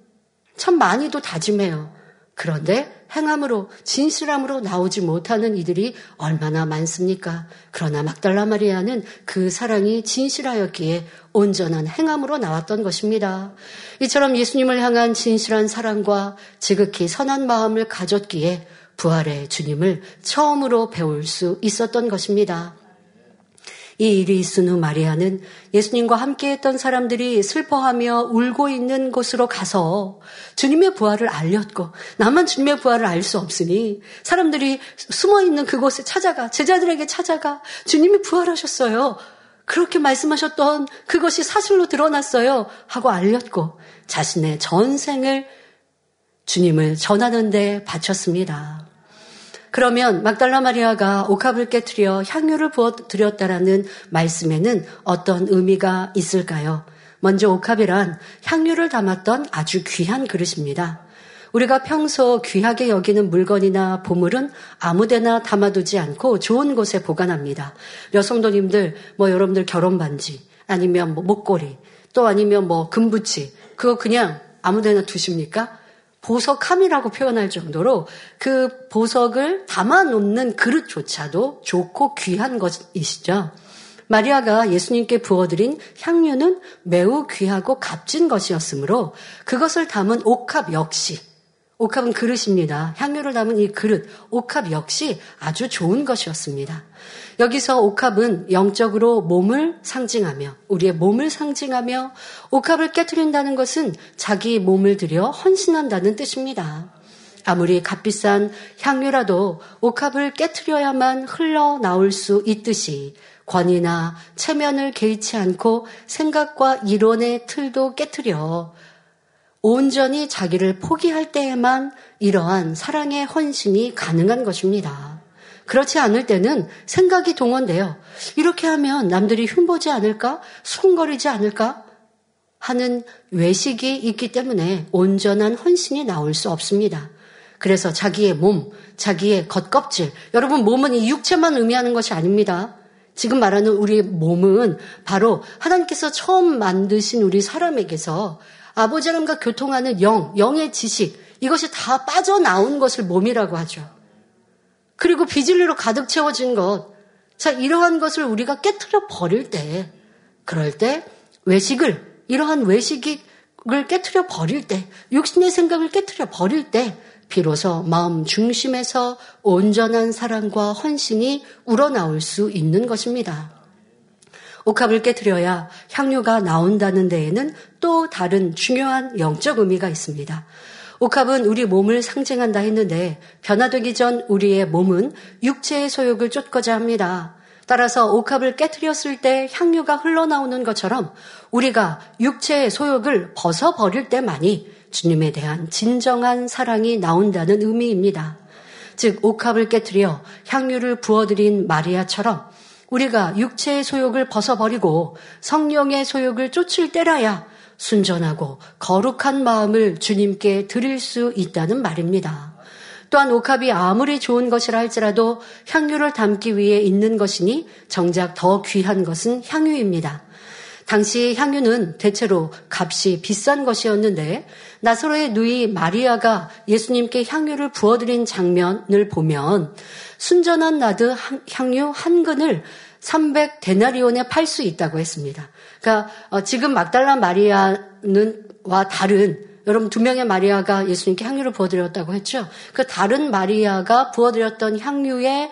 [SPEAKER 1] 참 많이도 다짐해요. 그런데 행함으로 진실함으로 나오지 못하는 이들이 얼마나 많습니까? 그러나 막달라 마리아는 그 사랑이 진실하였기에 온전한 행함으로 나왔던 것입니다. 이처럼 예수님을 향한 진실한 사랑과 지극히 선한 마음을 가졌기에 부활의 주님을 처음으로 배울 수 있었던 것입니다. 이 일이 있은 후 마리아는 예수님과 함께했던 사람들이 슬퍼하며 울고 있는 곳으로 가서 주님의 부활을 알렸고 나만 주님의 부활을 알 수 없으니 사람들이 숨어 있는 그곳에 찾아가 제자들에게 찾아가 주님이 부활하셨어요. 그렇게 말씀하셨던 그것이 사실로 드러났어요. 하고 알렸고 자신의 전생을 주님을 전하는 데 바쳤습니다. 그러면 막달라 마리아가 옥합을 깨뜨려 향유를 부어 드렸다라는 말씀에는 어떤 의미가 있을까요? 먼저 옥합이란 향유를 담았던 아주 귀한 그릇입니다. 우리가 평소 귀하게 여기는 물건이나 보물은 아무데나 담아두지 않고 좋은 곳에 보관합니다. 여성도님들, 뭐 여러분들 결혼 반지, 아니면 뭐 목걸이, 또 아니면 뭐 금부치, 그거 그냥 아무데나 두십니까? 보석함이라고 표현할 정도로 그 보석을 담아놓는 그릇조차도 좋고 귀한 것이시죠. 마리아가 예수님께 부어드린 향유는 매우 귀하고 값진 것이었으므로 그것을 담은 옥합 역시 옥합은 그릇입니다. 향유를 담은 이 그릇, 옥합 역시 아주 좋은 것이었습니다. 여기서 옥합은 영적으로 몸을 상징하며 우리의 몸을 상징하며 옥합을 깨뜨린다는 것은 자기 몸을 들여 헌신한다는 뜻입니다. 아무리 값비싼 향유라도 옥합을 깨뜨려야만 흘러나올 수 있듯이 권위나 체면을 개의치 않고 생각과 이론의 틀도 깨뜨려 온전히 자기를 포기할 때에만 이러한 사랑의 헌신이 가능한 것입니다. 그렇지 않을 때는 생각이 동원돼요. 이렇게 하면 남들이 흉보지 않을까? 손거리지 않을까? 하는 외식이 있기 때문에 온전한 헌신이 나올 수 없습니다. 그래서 자기의 몸, 자기의 겉껍질, 여러분 몸은 이 육체만 의미하는 것이 아닙니다. 지금 말하는 우리 몸은 바로 하나님께서 처음 만드신 우리 사람에게서 아버지 하나님과 교통하는 영, 영의 지식, 이것이 다 빠져나온 것을 몸이라고 하죠. 그리고 비진리로 가득 채워진 것, 자, 이러한 것을 우리가 깨뜨려 버릴 때, 그럴 때 외식을, 이러한 외식을 깨뜨려 버릴 때, 육신의 생각을 깨뜨려 버릴 때, 비로소 마음 중심에서 온전한 사랑과 헌신이 우러나올 수 있는 것입니다. 옥합을 깨뜨려야 향유가 나온다는 데에는 또 다른 중요한 영적 의미가 있습니다. 옥합은 우리 몸을 상징한다 했는데 변화되기 전 우리의 몸은 육체의 소욕을 쫓고자 합니다. 따라서 옥합을 깨뜨렸을 때 향유가 흘러나오는 것처럼 우리가 육체의 소욕을 벗어버릴 때만이 주님에 대한 진정한 사랑이 나온다는 의미입니다. 즉, 옥합을 깨뜨려 향유를 부어드린 마리아처럼 우리가 육체의 소욕을 벗어버리고 성령의 소욕을 쫓을 때라야 순전하고 거룩한 마음을 주님께 드릴 수 있다는 말입니다. 또한 옥합이 아무리 좋은 것이라 할지라도 향유를 담기 위해 있는 것이니 정작 더 귀한 것은 향유입니다. 당시 향유는 대체로 값이 비싼 것이었는데 나사로의 누이 마리아가 예수님께 향유를 부어드린 장면을 보면 순전한 나드 향유 한 근을 300 데나리온에 팔 수 있다고 했습니다. 그러니까 어, 지금 막달라 마리아는 와 다른 여러분 두 명의 마리아가 예수님께 향유를 부어드렸다고 했죠. 그 다른 마리아가 부어드렸던 향유의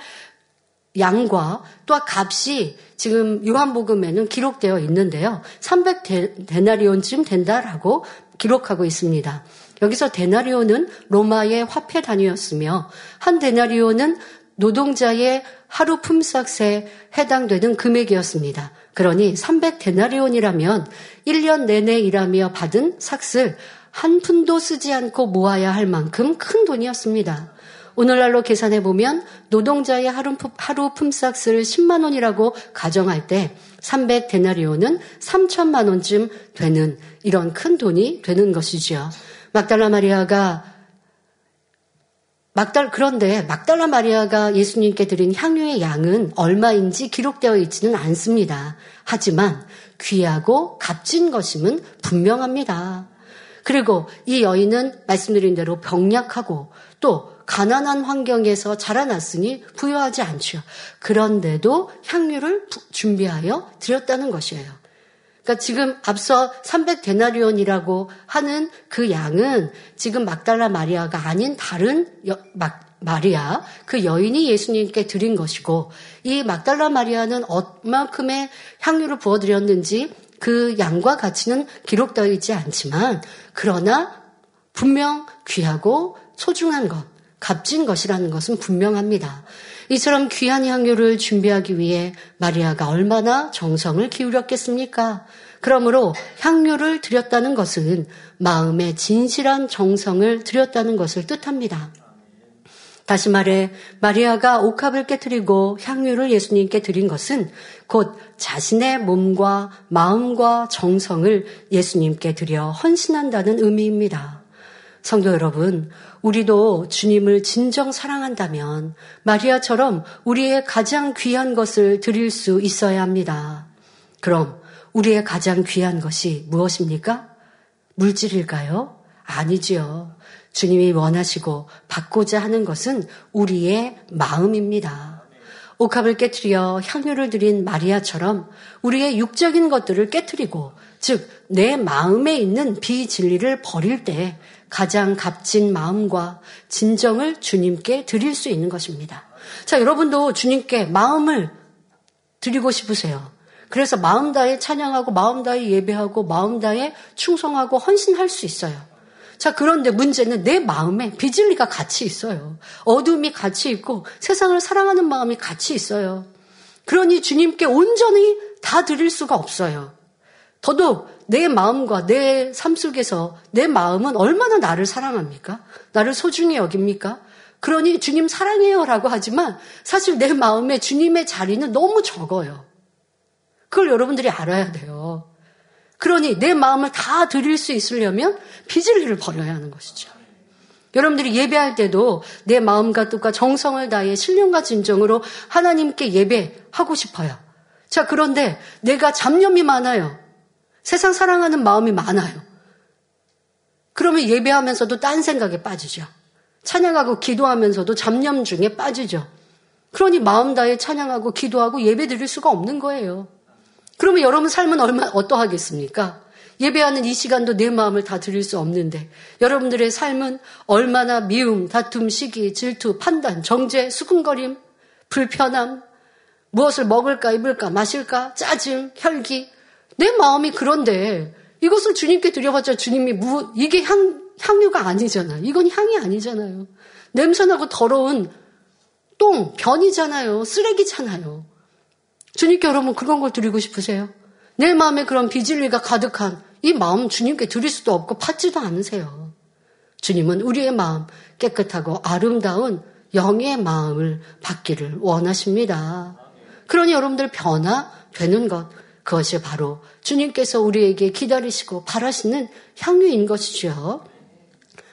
[SPEAKER 1] 양과 또 값이 지금 요한복음에는 기록되어 있는데요. 300데나리온쯤 된다라고 기록하고 있습니다. 여기서 데나리온은 로마의 화폐 단위였으며 한 데나리온은 노동자의 하루 품삯에 해당되는 금액이었습니다. 그러니 300데나리온이라면 1년 내내 일하며 받은 삭슬 한 푼도 쓰지 않고 모아야 할 만큼 큰 돈이었습니다. 오늘날로 계산해 보면 노동자의 하루, 하루 품삯을 10만 원이라고 가정할 때 300데나리온은 3천만 원쯤 되는 이런 큰 돈이 되는 것이지요. 막달라 마리아가 막달 그런데 막달라 마리아가 예수님께 드린 향유의 양은 얼마인지 기록되어 있지는 않습니다. 하지만 귀하고 값진 것임은 분명합니다. 그리고 이 여인은 말씀드린 대로 병약하고 또 가난한 환경에서 자라났으니 부유하지 않죠. 그런데도 향유를 준비하여 드렸다는 것이에요. 그러니까 지금 앞서 300데나리온이라고 하는 그 양은 지금 막달라 마리아가 아닌 다른 여, 막, 마리아, 그 여인이 예수님께 드린 것이고, 이 막달라 마리아는 얼만큼의 향유를 부어드렸는지 그 양과 가치는 기록되어 있지 않지만, 그러나 분명 귀하고 소중한 것, 값진 것이라는 것은 분명합니다. 이처럼 귀한 향유를 준비하기 위해 마리아가 얼마나 정성을 기울였겠습니까? 그러므로 향유를 드렸다는 것은 마음의 진실한 정성을 드렸다는 것을 뜻합니다. 다시 말해 마리아가 옥합을 깨뜨리고 향유를 예수님께 드린 것은 곧 자신의 몸과 마음과 정성을 예수님께 드려 헌신한다는 의미입니다. 성도 여러분, 우리도 주님을 진정 사랑한다면 마리아처럼 우리의 가장 귀한 것을 드릴 수 있어야 합니다. 그럼 우리의 가장 귀한 것이 무엇입니까? 물질일까요? 아니지요. 주님이 원하시고 받고자 하는 것은 우리의 마음입니다. 옥합을 깨뜨려 향유를 드린 마리아처럼 우리의 육적인 것들을 깨뜨리고 즉 내 마음에 있는 비진리를 버릴 때 가장 값진 마음과 진정을 주님께 드릴 수 있는 것입니다. 자, 여러분도 주님께 마음을 드리고 싶으세요. 그래서 마음 다해 찬양하고 마음 다해 예배하고 마음 다해 충성하고 헌신할 수 있어요. 자, 그런데 문제는 내 마음에 비진리가 같이 있어요. 어둠이 같이 있고 세상을 사랑하는 마음이 같이 있어요. 그러니 주님께 온전히 다 드릴 수가 없어요. 더더욱 내 마음과 내 삶 속에서 내 마음은 얼마나 나를 사랑합니까? 나를 소중히 여깁니까? 그러니 주님 사랑해요라고 하지만 사실 내 마음에 주님의 자리는 너무 적어요. 그걸 여러분들이 알아야 돼요. 그러니 내 마음을 다 드릴 수 있으려면 비질리를 버려야 하는 것이죠. 여러분들이 예배할 때도 내 마음과 뜻과 정성을 다해 신령과 진정으로 하나님께 예배하고 싶어요. 자, 그런데 내가 잡념이 많아요. 세상 사랑하는 마음이 많아요. 그러면 예배하면서도 딴 생각에 빠지죠. 찬양하고 기도하면서도 잡념 중에 빠지죠. 그러니 마음 다해 찬양하고 기도하고 예배 드릴 수가 없는 거예요. 그러면 여러분 삶은 얼마 어떠하겠습니까? 예배하는 이 시간도 내 마음을 다 드릴 수 없는데 여러분들의 삶은 얼마나 미움, 다툼, 시기, 질투, 판단, 정죄, 수근거림, 불편함, 무엇을 먹을까, 입을까, 마실까, 짜증, 혈기. 내 마음이 그런데 이것을 주님께 드려봤자 주님이 무, 이게 향, 향유가 아니잖아요. 이건 향이 아니잖아요. 냄새나고 더러운 똥, 변이잖아요. 쓰레기잖아요. 주님께 여러분 그런 걸 드리고 싶으세요? 내 마음에 그런 비질리가 가득한 이 마음 주님께 드릴 수도 없고 받지도 않으세요. 주님은 우리의 마음 깨끗하고 아름다운 영의 마음을 받기를 원하십니다. 그러니 여러분들 변화되는 것, 그것이 바로 주님께서 우리에게 기다리시고 바라시는 향유인 것이죠.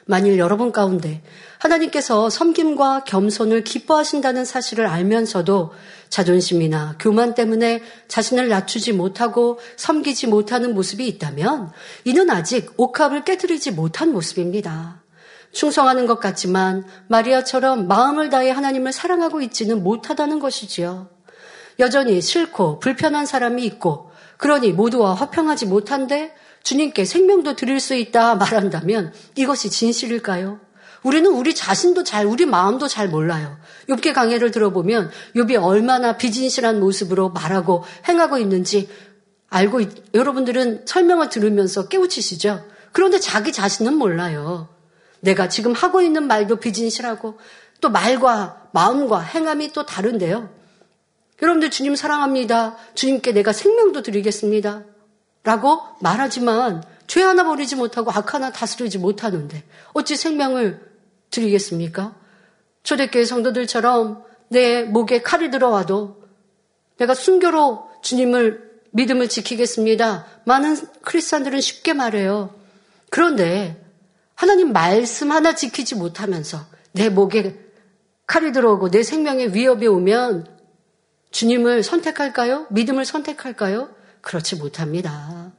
[SPEAKER 1] 만일 여러분 가운데 하나님께서 섬김과 겸손을 기뻐하신다는 사실을 알면서도 자존심이나 교만 때문에 자신을 낮추지 못하고 섬기지 못하는 모습이 있다면 이는 아직 옥합을 깨뜨리지 못한 모습입니다. 충성하는 것 같지만 마리아처럼 마음을 다해 하나님을 사랑하고 있지는 못하다는 것이지요. 여전히 싫고 불편한 사람이 있고 그러니 모두와 화평하지 못한데 주님께 생명도 드릴 수 있다 말한다면 이것이 진실일까요? 우리는 우리 자신도 잘, 우리 마음도 잘 몰라요. 욥기 강해를 들어보면 욥이 얼마나 비진실한 모습으로 말하고 행하고 있는지 알고 있, 여러분들은 설명을 들으면서 깨우치시죠? 그런데 자기 자신은 몰라요. 내가 지금 하고 있는 말도 비진실하고 또 말과 마음과 행함이 또 다른데요. 여러분들 주님 사랑합니다. 주님께 내가 생명도 드리겠습니다. 라고 말하지만 죄 하나 버리지 못하고 악 하나 다스리지 못하는데 어찌 생명을 드리겠습니까? 초대교회 성도들처럼 내 목에 칼이 들어와도 내가 순교로 주님을 믿음을 지키겠습니다. 많은 크리스찬들은 쉽게 말해요. 그런데 하나님 말씀 하나 지키지 못하면서 내 목에 칼이 들어오고 내 생명에 위협이 오면 주님을 선택할까요? 믿음을 선택할까요? 그렇지 못합니다.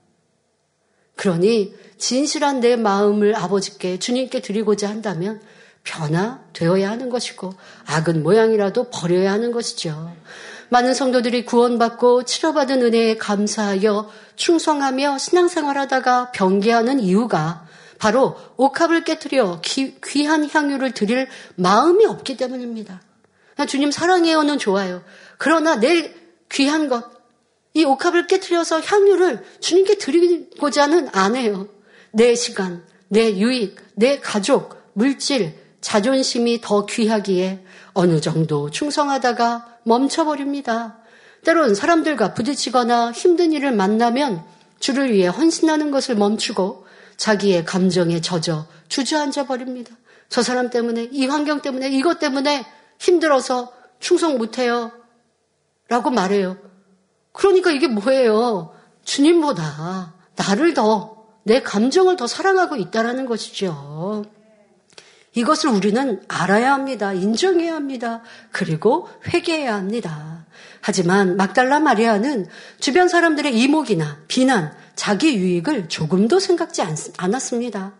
[SPEAKER 1] 그러니 진실한 내 마음을 아버지께 주님께 드리고자 한다면 변화되어야 하는 것이고 악은 모양이라도 버려야 하는 것이죠. 많은 성도들이 구원받고 치료받은 은혜에 감사하여 충성하며 신앙생활하다가 변개하는 이유가 바로 옥합을 깨뜨려 귀, 한 향유를 드릴 마음이 없기 때문입니다. 주님 사랑해요는 좋아요. 그러나 내 귀한 것, 이 옥합을 깨뜨려서 향유를 주님께 드리고자는 안 해요. 내 시간, 내 유익, 내 가족, 물질, 자존심이 더 귀하기에 어느 정도 충성하다가 멈춰버립니다. 때론 사람들과 부딪히거나 힘든 일을 만나면 주를 위해 헌신하는 것을 멈추고 자기의 감정에 젖어 주저앉아 버립니다. 저 사람 때문에, 이 환경 때문에, 이것 때문에 힘들어서 충성 못해요. 라고 말해요. 그러니까 이게 뭐예요? 주님보다 나를 더, 내 감정을 더 사랑하고 있다라는 것이죠. 이것을 우리는 알아야 합니다. 인정해야 합니다. 그리고 회개해야 합니다. 하지만 막달라 마리아는 주변 사람들의 이목이나 비난, 자기 유익을 조금도 생각지 않았습니다.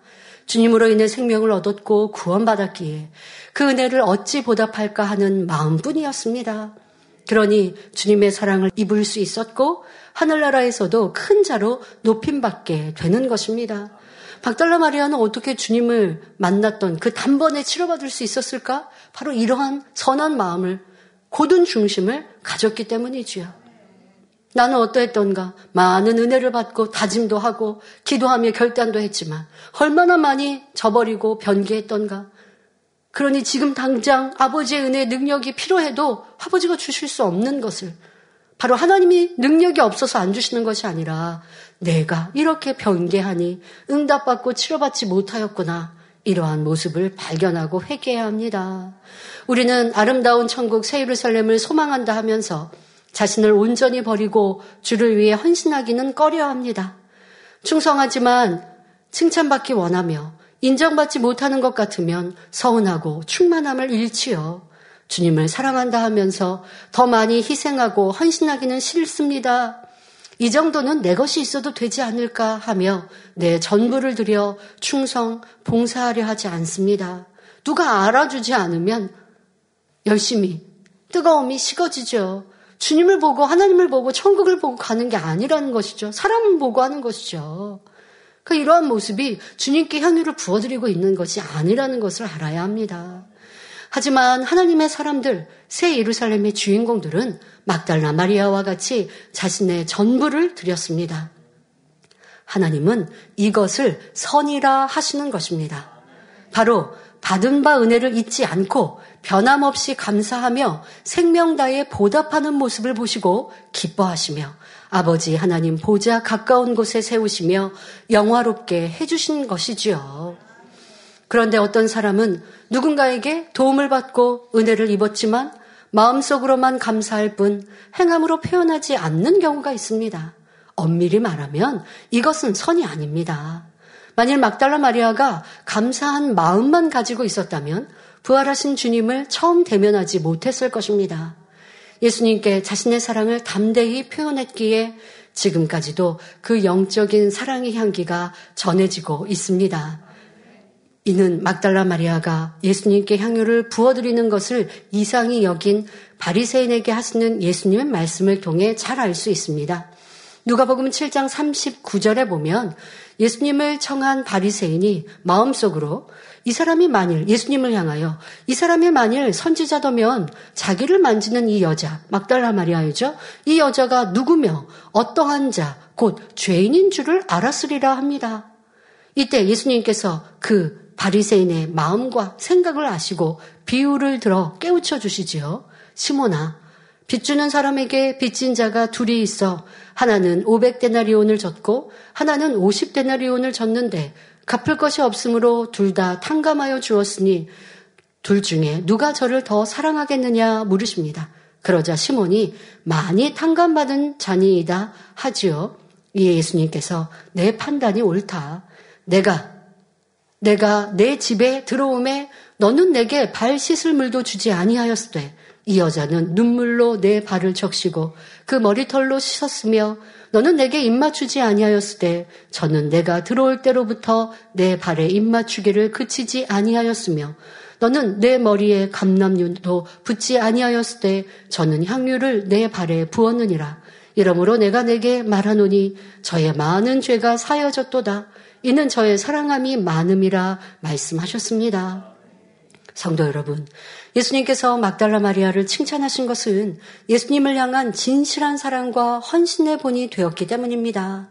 [SPEAKER 1] 주님으로 인해 생명을 얻었고 구원받았기에 그 은혜를 어찌 보답할까 하는 마음뿐이었습니다. 그러니 주님의 사랑을 입을 수 있었고 하늘나라에서도 큰 자로 높임받게 되는 것입니다. 박달라 마리아는 어떻게 주님을 만났던 그 단번에 치료받을 수 있었을까? 바로 이러한 선한 마음을, 고든 중심을 가졌기 때문이지요. 나는 어떠했던가? 많은 은혜를 받고 다짐도 하고 기도하며 결단도 했지만 얼마나 많이 저버리고 변개했던가? 그러니 지금 당장 아버지의 은혜 능력이 필요해도 아버지가 주실 수 없는 것을 바로 하나님이 능력이 없어서 안 주시는 것이 아니라 내가 이렇게 변개하니 응답받고 치료받지 못하였구나. 이러한 모습을 발견하고 회개해야 합니다. 우리는 아름다운 천국 새 예루살렘을 소망한다 하면서 자신을 온전히 버리고 주를 위해 헌신하기는 꺼려 합니다. 충성하지만 칭찬받기 원하며 인정받지 못하는 것 같으면 서운하고 충만함을 잃지요. 주님을 사랑한다 하면서 더 많이 희생하고 헌신하기는 싫습니다. 이 정도는 내 것이 있어도 되지 않을까 하며 내 전부를 들여 충성, 봉사하려 하지 않습니다. 누가 알아주지 않으면 열심히 뜨거움이 식어지죠. 주님을 보고 하나님을 보고 천국을 보고 가는 게 아니라는 것이죠. 사람을 보고 하는 것이죠. 그 이러한 모습이 주님께 향유를 부어드리고 있는 것이 아니라는 것을 알아야 합니다. 하지만 하나님의 사람들, 새 예루살렘의 주인공들은 막달라 마리아와 같이 자신의 전부를 드렸습니다. 하나님은 이것을 선이라 하시는 것입니다. 바로 받은 바 은혜를 잊지 않고 변함없이 감사하며 생명 다에 보답하는 모습을 보시고 기뻐하시며 아버지 하나님 보자 가까운 곳에 세우시며 영화롭게 해주신 것이지요. 그런데 어떤 사람은 누군가에게 도움을 받고 은혜를 입었지만 마음속으로만 감사할 뿐 행함으로 표현하지 않는 경우가 있습니다. 엄밀히 말하면 이것은 선이 아닙니다. 만일 막달라 마리아가 감사한 마음만 가지고 있었다면 부활하신 주님을 처음 대면하지 못했을 것입니다. 예수님께 자신의 사랑을 담대히 표현했기에 지금까지도 그 영적인 사랑의 향기가 전해지고 있습니다. 이는 막달라 마리아가 예수님께 향유를 부어드리는 것을 이상히 여긴 바리새인에게 하시는 예수님의 말씀을 통해 잘 알 수 있습니다. 누가복음 7장 39절에 보면 예수님을 청한 바리새인이 마음속으로 이 사람이 만일 예수님을 향하여 이 사람이 만일 선지자더면 자기를 만지는 이 여자 막달라 마리아이죠. 이 여자가 누구며 어떠한 자 곧 죄인인 줄을 알았으리라 합니다. 이때 예수님께서 그 바리새인의 마음과 생각을 아시고 비유를 들어 깨우쳐 주시지요. 시모나 빚 주는 사람에게 빚진 자가 둘이 있어 하나는 500데나리온을 졌고 하나는 50데나리온을 졌는데 갚을 것이 없으므로 둘 다 탕감하여 주었으니 둘 중에 누가 저를 더 사랑하겠느냐 물으십니다. 그러자 시몬이 많이 탕감받은 자니이다 하지요. 이에 예수님께서 내 판단이 옳다. 내가 내가 내 집에 들어오매 너는 내게 발 씻을 물도 주지 아니하였으되 이 여자는 눈물로 내 발을 적시고 그 머리털로 씻었으며 너는 내게 입맞추지 아니하였으되 저는 내가 들어올 때로부터 내 발에 입맞추기를 그치지 아니하였으며 너는 내 머리에 감남윤도 붙지 아니하였으되 저는 향유를 내 발에 부었느니라 이러므로 내가 내게 말하노니 저의 많은 죄가 사여졌도다 이는 저의 사랑함이 많음이라 말씀하셨습니다. 성도 여러분, 예수님께서 막달라 마리아를 칭찬하신 것은 예수님을 향한 진실한 사랑과 헌신의 본이 되었기 때문입니다.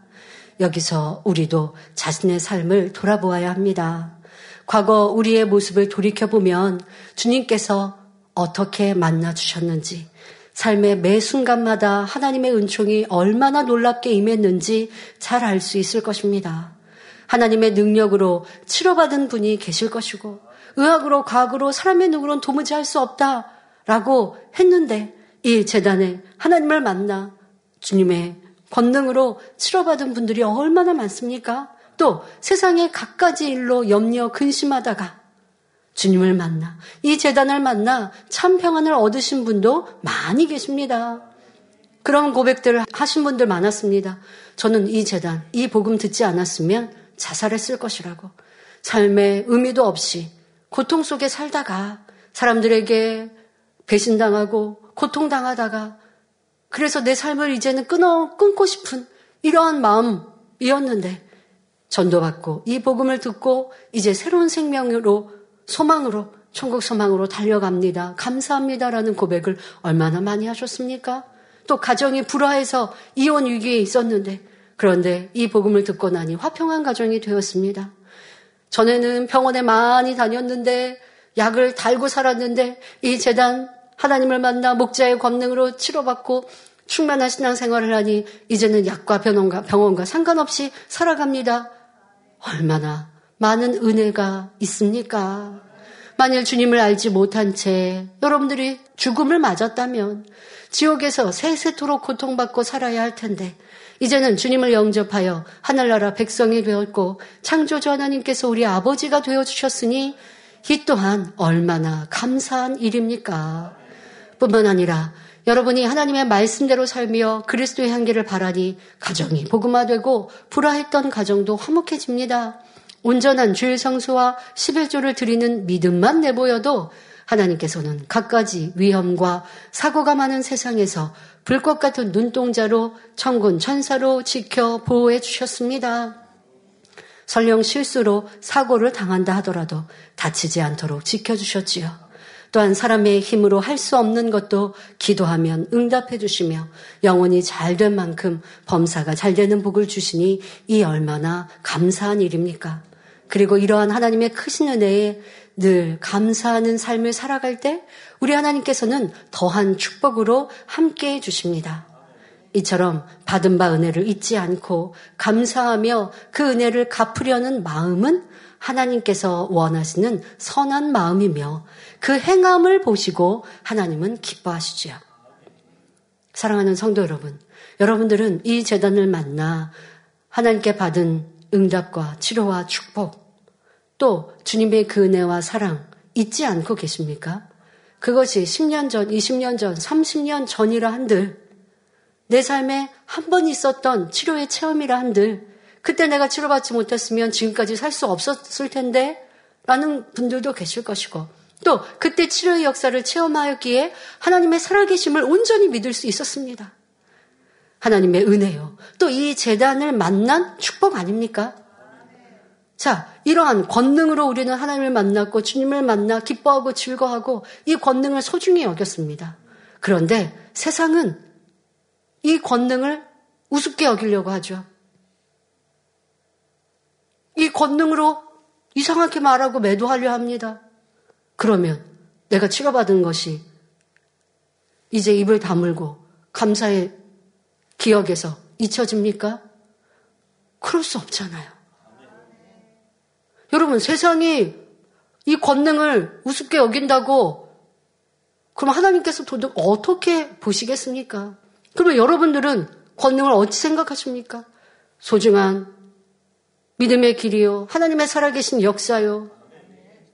[SPEAKER 1] 여기서 우리도 자신의 삶을 돌아보아야 합니다. 과거 우리의 모습을 돌이켜보면 주님께서 어떻게 만나주셨는지, 삶의 매 순간마다 하나님의 은총이 얼마나 놀랍게 임했는지 잘 알 수 있을 것입니다. 하나님의 능력으로 치료받은 분이 계실 것이고 의학으로 과학으로 사람의 눈으로는 도무지 할 수 없다라고 했는데 이 재단에 하나님을 만나 주님의 권능으로 치료받은 분들이 얼마나 많습니까? 또 세상의 갖가지 일로 염려 근심하다가 주님을 만나 이 재단을 만나 참 평안을 얻으신 분도 많이 계십니다. 그런 고백들을 하신 분들 많았습니다. 저는 이 재단, 이 복음 듣지 않았으면 자살했을 것이라고. 삶에 의미도 없이 고통 속에 살다가 사람들에게 배신당하고 고통당하다가 그래서 내 삶을 이제는 끊어, 끊고 싶은 이러한 마음이었는데 전도받고 이 복음을 듣고 이제 새로운 생명으로 소망으로 천국 소망으로 달려갑니다. 감사합니다라는 고백을 얼마나 많이 하셨습니까? 또 가정이 불화해서 이혼 위기에 있었는데 그런데 이 복음을 듣고 나니 화평한 가정이 되었습니다. 전에는 병원에 많이 다녔는데 약을 달고 살았는데 이 재단 하나님을 만나 목자의 권능으로 치료받고 충만한 신앙생활을 하니 이제는 약과 병원과, 병원과 상관없이 살아갑니다. 얼마나 많은 은혜가 있습니까? 만일 주님을 알지 못한 채 여러분들이 죽음을 맞았다면 지옥에서 세세토록 고통받고 살아야 할 텐데 이제는 주님을 영접하여 하늘나라 백성이 되었고 창조주 하나님께서 우리 아버지가 되어 주셨으니 이 또한 얼마나 감사한 일입니까? 뿐만 아니라 여러분이 하나님의 말씀대로 살며 그리스도의 향기를 바라니 가정이 복음화되고 불화했던 가정도 화목해집니다. 온전한 주일 성수와 11조를 드리는 믿음만 내보여도 하나님께서는 갖가지 위험과 사고가 많은 세상에서 불꽃 같은 눈동자로 천군 천사로 지켜 보호해 주셨습니다. 설령 실수로 사고를 당한다 하더라도 다치지 않도록 지켜주셨지요. 또한 사람의 힘으로 할 수 없는 것도 기도하면 응답해 주시며 영혼이 잘 된 만큼 범사가 잘 되는 복을 주시니 이 얼마나 감사한 일입니까? 그리고 이러한 하나님의 크신 은혜에 늘 감사하는 삶을 살아갈 때 우리 하나님께서는 더한 축복으로 함께 해 주십니다. 이처럼 받은 바 은혜를 잊지 않고 감사하며 그 은혜를 갚으려는 마음은 하나님께서 원하시는 선한 마음이며 그 행함을 보시고 하나님은 기뻐하시지요. 사랑하는 성도 여러분, 여러분들은 이 재단을 만나 하나님께 받은 응답과 치료와 축복, 또 주님의 그 은혜와 사랑 잊지 않고 계십니까? 그것이 10년 전, 20년 전, 30년 전이라 한들 내 삶에 한 번 있었던 치료의 체험이라 한들 그때 내가 치료받지 못했으면 지금까지 살 수 없었을 텐데 라는 분들도 계실 것이고 또 그때 치료의 역사를 체험하였기에 하나님의 살아계심을 온전히 믿을 수 있었습니다. 하나님의 은혜요. 또 이 재단을 만난 축복 아닙니까? 자, 이러한 권능으로 우리는 하나님을 만났고 주님을 만나 기뻐하고 즐거워하고 이 권능을 소중히 여겼습니다. 그런데 세상은 이 권능을 우습게 여기려고 하죠. 이 권능으로 이상하게 말하고 매도하려 합니다. 그러면 내가 치료받은 것이 이제 입을 다물고 감사의 기억에서 잊혀집니까? 그럴 수 없잖아요. 여러분, 세상이 이 권능을 우습게 여긴다고 그럼 하나님께서 도대체 어떻게 보시겠습니까? 그러면 여러분들은 권능을 어찌 생각하십니까? 소중한 믿음의 길이요. 하나님의 살아계신 역사요.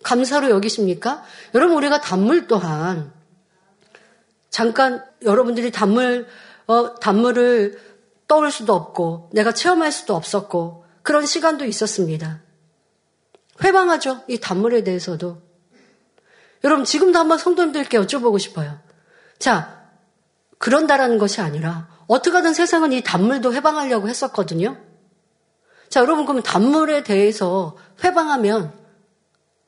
[SPEAKER 1] 감사로 여기십니까? 여러분, 우리가 단물 또한 잠깐 여러분들이 단물, 어, 단물을 떠올 수도 없고 내가 체험할 수도 없었고 그런 시간도 있었습니다. 회방하죠. 이 단물에 대해서도. 여러분, 지금도 한번 성도님들께 여쭤보고 싶어요. 자, 그런다라는 것이 아니라 어떻게 하든 세상은 이 단물도 회방하려고 했었거든요. 자, 여러분, 그럼 단물에 대해서 회방하면,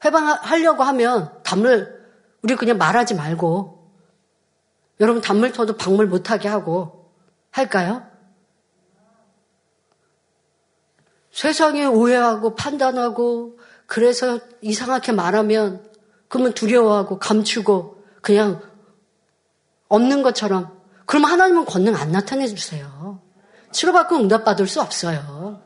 [SPEAKER 1] 회방하려고 하면 단물, 우리 그냥 말하지 말고, 여러분, 단물 터도 박물 못하게 하고, 할까요? 세상에 오해하고 판단하고 그래서 이상하게 말하면 그러면 두려워하고 감추고 그냥 없는 것처럼 그럼 하나님은 권능 안 나타내 주세요. 치료받고 응답받을 수 없어요.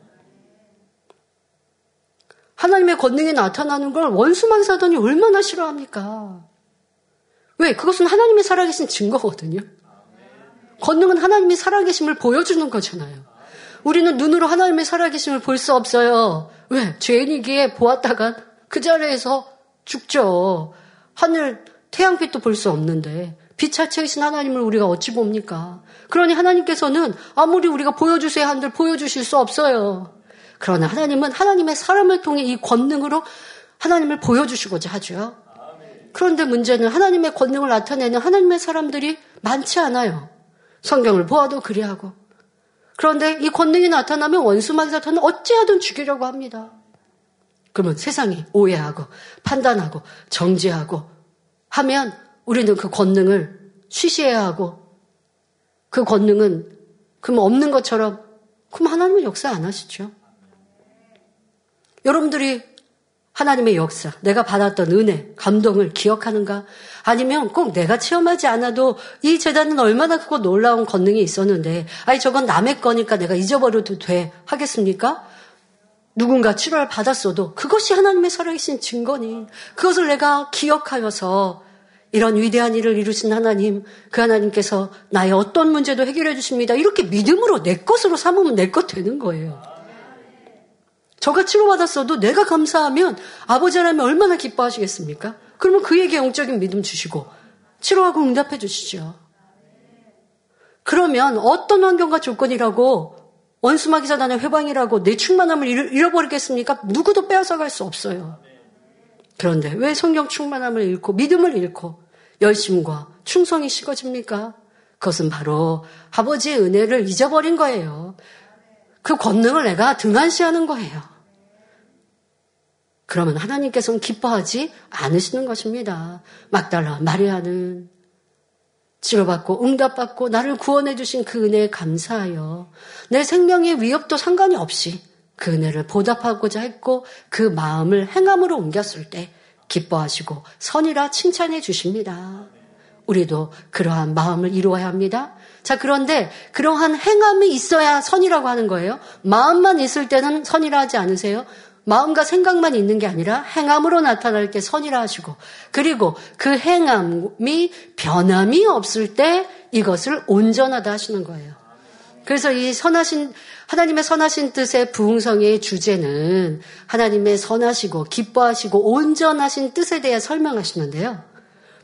[SPEAKER 1] 하나님의 권능이 나타나는 걸 원수만 사더니 얼마나 싫어합니까? 왜? 그것은 하나님이 살아계신 증거거든요. 권능은 하나님이 살아계심을 보여주는 거잖아요. 우리는 눈으로 하나님의 살아계심을 볼 수 없어요. 왜? 죄인이기에 보았다가 그 자리에서 죽죠. 하늘, 태양빛도 볼 수 없는데 빛자체이신 하나님을 우리가 어찌 봅니까? 그러니 하나님께서는 아무리 우리가 보여주세요 한들 보여주실 수 없어요. 그러나 하나님은 하나님의 사람을 통해 이 권능으로 하나님을 보여주시고자 하죠. 그런데 문제는 하나님의 권능을 나타내는 하나님의 사람들이 많지 않아요. 성경을 보아도 그리하고 그런데 이 권능이 나타나면 원수마귀 사탄은 어찌하든 죽이려고 합니다. 그러면 세상이 오해하고 판단하고 정지하고 하면 우리는 그 권능을 쉬쉬해야 하고 그 권능은 그럼 없는 것처럼 그럼 하나님은 역사 안 하시죠. 여러분들이 하나님의 역사, 내가 받았던 은혜, 감동을 기억하는가? 아니면 꼭 내가 체험하지 않아도 이 재단은 얼마나 크고 놀라운 권능이 있었는데, 아니, 저건 남의 거니까 내가 잊어버려도 돼. 하겠습니까? 누군가 치료를 받았어도 그것이 하나님의 살아계신 증거니, 그것을 내가 기억하여서 이런 위대한 일을 이루신 하나님, 그 하나님께서 나의 어떤 문제도 해결해 주십니다. 이렇게 믿음으로 내 것으로 삼으면 내 것 되는 거예요. 저가 치료받았어도 내가 감사하면 아버지 하나님 얼마나 기뻐하시겠습니까? 그러면 그에게 영적인 믿음 주시고 치료하고 응답해 주시죠. 그러면 어떤 환경과 조건이라고 원수마귀 사단의 회방이라고 내 충만함을 잃어버리겠습니까? 누구도 빼앗아갈 수 없어요. 그런데 왜 성경 충만함을 잃고 믿음을 잃고 열심과 충성이 식어집니까? 그것은 바로 아버지의 은혜를 잊어버린 거예요. 그 권능을 내가 등한시하는 거예요. 그러면 하나님께서는 기뻐하지 않으시는 것입니다. 막달라 마리아는 치료받고 응답받고 나를 구원해 주신 그 은혜에 감사하여 내 생명의 위협도 상관이 없이 그 은혜를 보답하고자 했고 그 마음을 행함으로 옮겼을 때 기뻐하시고 선이라 칭찬해 주십니다. 우리도 그러한 마음을 이루어야 합니다. 자, 그런데 그러한 행함이 있어야 선이라고 하는 거예요. 마음만 있을 때는 선이라 하지 않으세요? 마음과 생각만 있는 게 아니라 행함으로 나타날 때 선이라 하시고 그리고 그 행함이 변함이 없을 때 이것을 온전하다 하시는 거예요. 그래서 이 선하신 하나님의 선하신 뜻의 부흥성의 주제는 하나님의 선하시고 기뻐하시고 온전하신 뜻에 대해 설명하시는데요.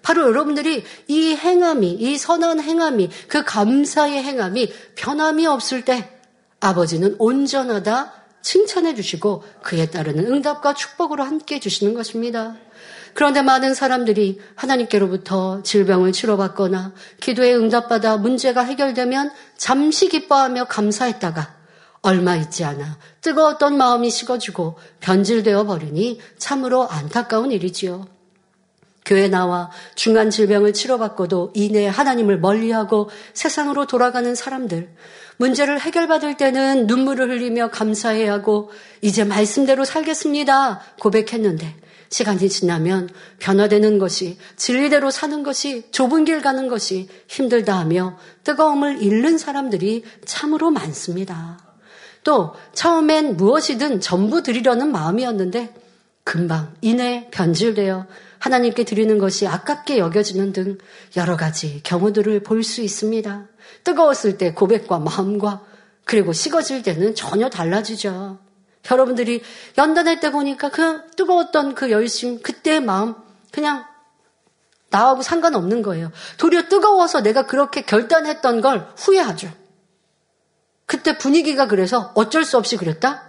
[SPEAKER 1] 바로 여러분들이 이 행함이, 이 선한 행함이, 그 감사의 행함이 변함이 없을 때 아버지는 온전하다 칭찬해 주시고 그에 따르는 응답과 축복으로 함께 해주시는 것입니다. 그런데 많은 사람들이 하나님께로부터 질병을 치료받거나 기도에 응답받아 문제가 해결되면 잠시 기뻐하며 감사했다가 얼마 있지 않아 뜨거웠던 마음이 식어지고 변질되어 버리니 참으로 안타까운 일이지요. 교회 나와 중간 질병을 치료받고도 이내 하나님을 멀리하고 세상으로 돌아가는 사람들, 문제를 해결받을 때는 눈물을 흘리며 감사해야 하고 이제 말씀대로 살겠습니다 고백했는데 시간이 지나면 변화되는 것이 진리대로 사는 것이 좁은 길 가는 것이 힘들다 하며 뜨거움을 잃는 사람들이 참으로 많습니다. 또 처음엔 무엇이든 전부 드리려는 마음이었는데 금방 이내 변질되어 하나님께 드리는 것이 아깝게 여겨지는 등 여러 가지 경우들을 볼 수 있습니다. 뜨거웠을 때 고백과 마음과 그리고 식어질 때는 전혀 달라지죠. 여러분들이 연단할 때 보니까 그 뜨거웠던 그 열심, 그때의 마음, 그냥 나하고 상관없는 거예요. 도리어 뜨거워서 내가 그렇게 결단했던 걸 후회하죠. 그때 분위기가 그래서 어쩔 수 없이 그랬다?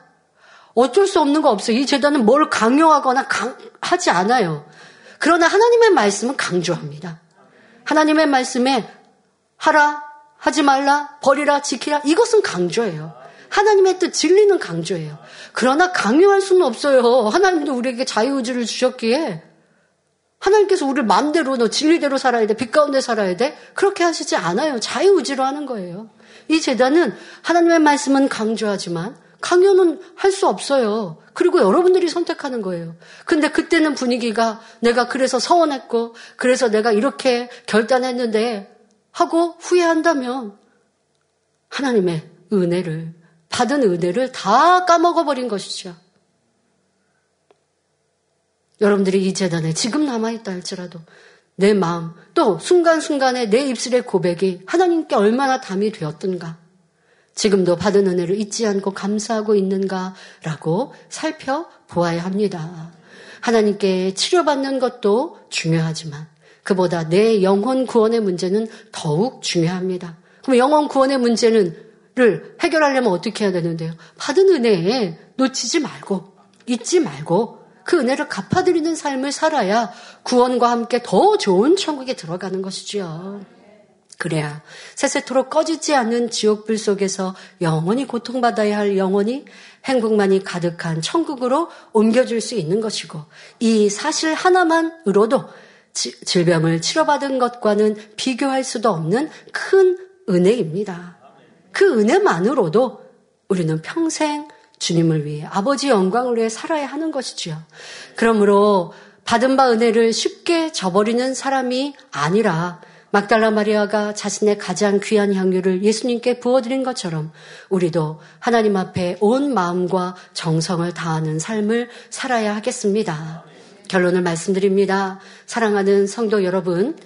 [SPEAKER 1] 어쩔 수 없는 거 없어요. 이 재단은 뭘 강요하거나 강, 하지 않아요. 그러나 하나님의 말씀은 강조합니다. 하나님의 말씀에 하라, 하지 말라, 버리라, 지키라. 이것은 강조예요. 하나님의 뜻, 진리는 강조예요. 그러나 강요할 수는 없어요. 하나님도 우리에게 자유의지를 주셨기에 하나님께서 우리를 마음대로 너 진리대로 살아야 돼. 빛 가운데 살아야 돼. 그렇게 하시지 않아요. 자유의지로 하는 거예요. 이 재단은 하나님의 말씀은 강조하지만 강요는 할 수 없어요. 그리고 여러분들이 선택하는 거예요. 근데 그때는 분위기가 내가 그래서 서운했고, 그래서 내가 이렇게 결단했는데 하고 후회한다면 하나님의 은혜를, 받은 은혜를 다 까먹어버린 것이죠. 여러분들이 이 재단에 지금 남아있다 할지라도 내 마음, 또 순간순간에 내 입술의 고백이 하나님께 얼마나 담이 되었던가. 지금도 받은 은혜를 잊지 않고 감사하고 있는가라고 살펴보아야 합니다. 하나님께 치료받는 것도 중요하지만 그보다 내 영혼 구원의 문제는 더욱 중요합니다. 그럼 영혼 구원의 문제는 를 해결하려면 어떻게 해야 되는데요? 받은 은혜에 놓치지 말고 잊지 말고 그 은혜를 갚아드리는 삶을 살아야 구원과 함께 더 좋은 천국에 들어가는 것이지요. 그래야 세세토록 꺼지지 않는 지옥불 속에서 영원히 고통받아야 할 영혼이 행복만이 가득한 천국으로 옮겨줄 수 있는 것이고 이 사실 하나만으로도 질병을 치료받은 것과는 비교할 수도 없는 큰 은혜입니다. 그 은혜만으로도 우리는 평생 주님을 위해 아버지 영광을 위해 살아야 하는 것이지요. 그러므로 받은 바 은혜를 쉽게 저버리는 사람이 아니라 막달라 마리아가 자신의 가장 귀한 향유를 예수님께 부어드린 것처럼 우리도 하나님 앞에 온 마음과 정성을 다하는 삶을 살아야 하겠습니다. 결론을 말씀드립니다. 사랑하는 성도 여러분,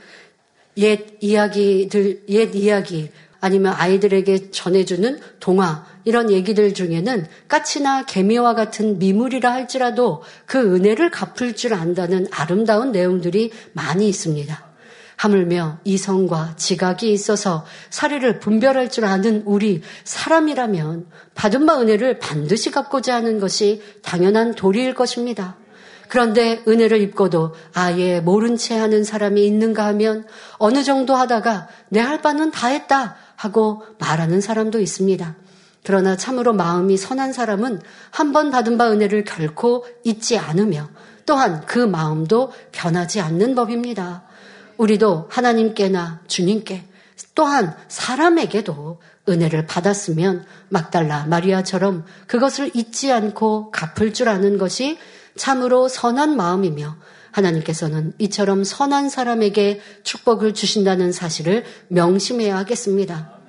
[SPEAKER 1] 옛 이야기들, 옛 이야기, 아니면 아이들에게 전해주는 동화, 이런 얘기들 중에는 까치나 개미와 같은 미물이라 할지라도 그 은혜를 갚을 줄 안다는 아름다운 내용들이 많이 있습니다. 하물며 이성과 지각이 있어서 사례를 분별할 줄 아는 우리 사람이라면 받은 바 은혜를 반드시 갚고자 하는 것이 당연한 도리일 것입니다. 그런데 은혜를 입고도 아예 모른 채 하는 사람이 있는가 하면 어느 정도 하다가 내 할 바는 다 했다 하고 말하는 사람도 있습니다. 그러나 참으로 마음이 선한 사람은 한 번 받은 바 은혜를 결코 잊지 않으며 또한 그 마음도 변하지 않는 법입니다. 우리도 하나님께나 주님께 또한 사람에게도 은혜를 받았으면 막달라 마리아처럼 그것을 잊지 않고 갚을 줄 아는 것이 참으로 선한 마음이며 하나님께서는 이처럼 선한 사람에게 축복을 주신다는 사실을 명심해야 하겠습니다.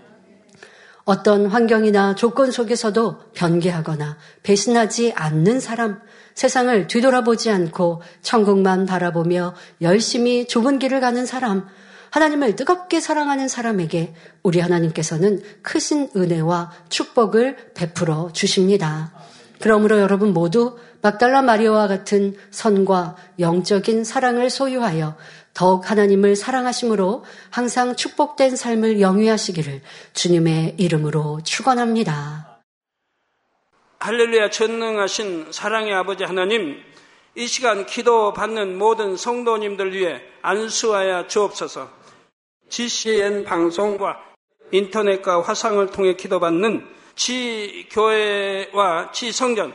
[SPEAKER 1] 어떤 환경이나 조건 속에서도 변개하거나 배신하지 않는 사람, 세상을 뒤돌아보지 않고 천국만 바라보며 열심히 좁은 길을 가는 사람, 하나님을 뜨겁게 사랑하는 사람에게 우리 하나님께서는 크신 은혜와 축복을 베풀어 주십니다. 그러므로 여러분 모두 막달라 마리아와 같은 선과 영적인 사랑을 소유하여 더욱 하나님을 사랑하심으로 항상 축복된 삶을 영위하시기를 주님의 이름으로 축원합니다.
[SPEAKER 2] 할렐루야 전능하신 사랑의 아버지 하나님 이 시간 기도 받는 모든 성도님들 위해 안수하여 주옵소서. GCN 방송과 인터넷과 화상을 통해 기도받는 지 교회와 지 성전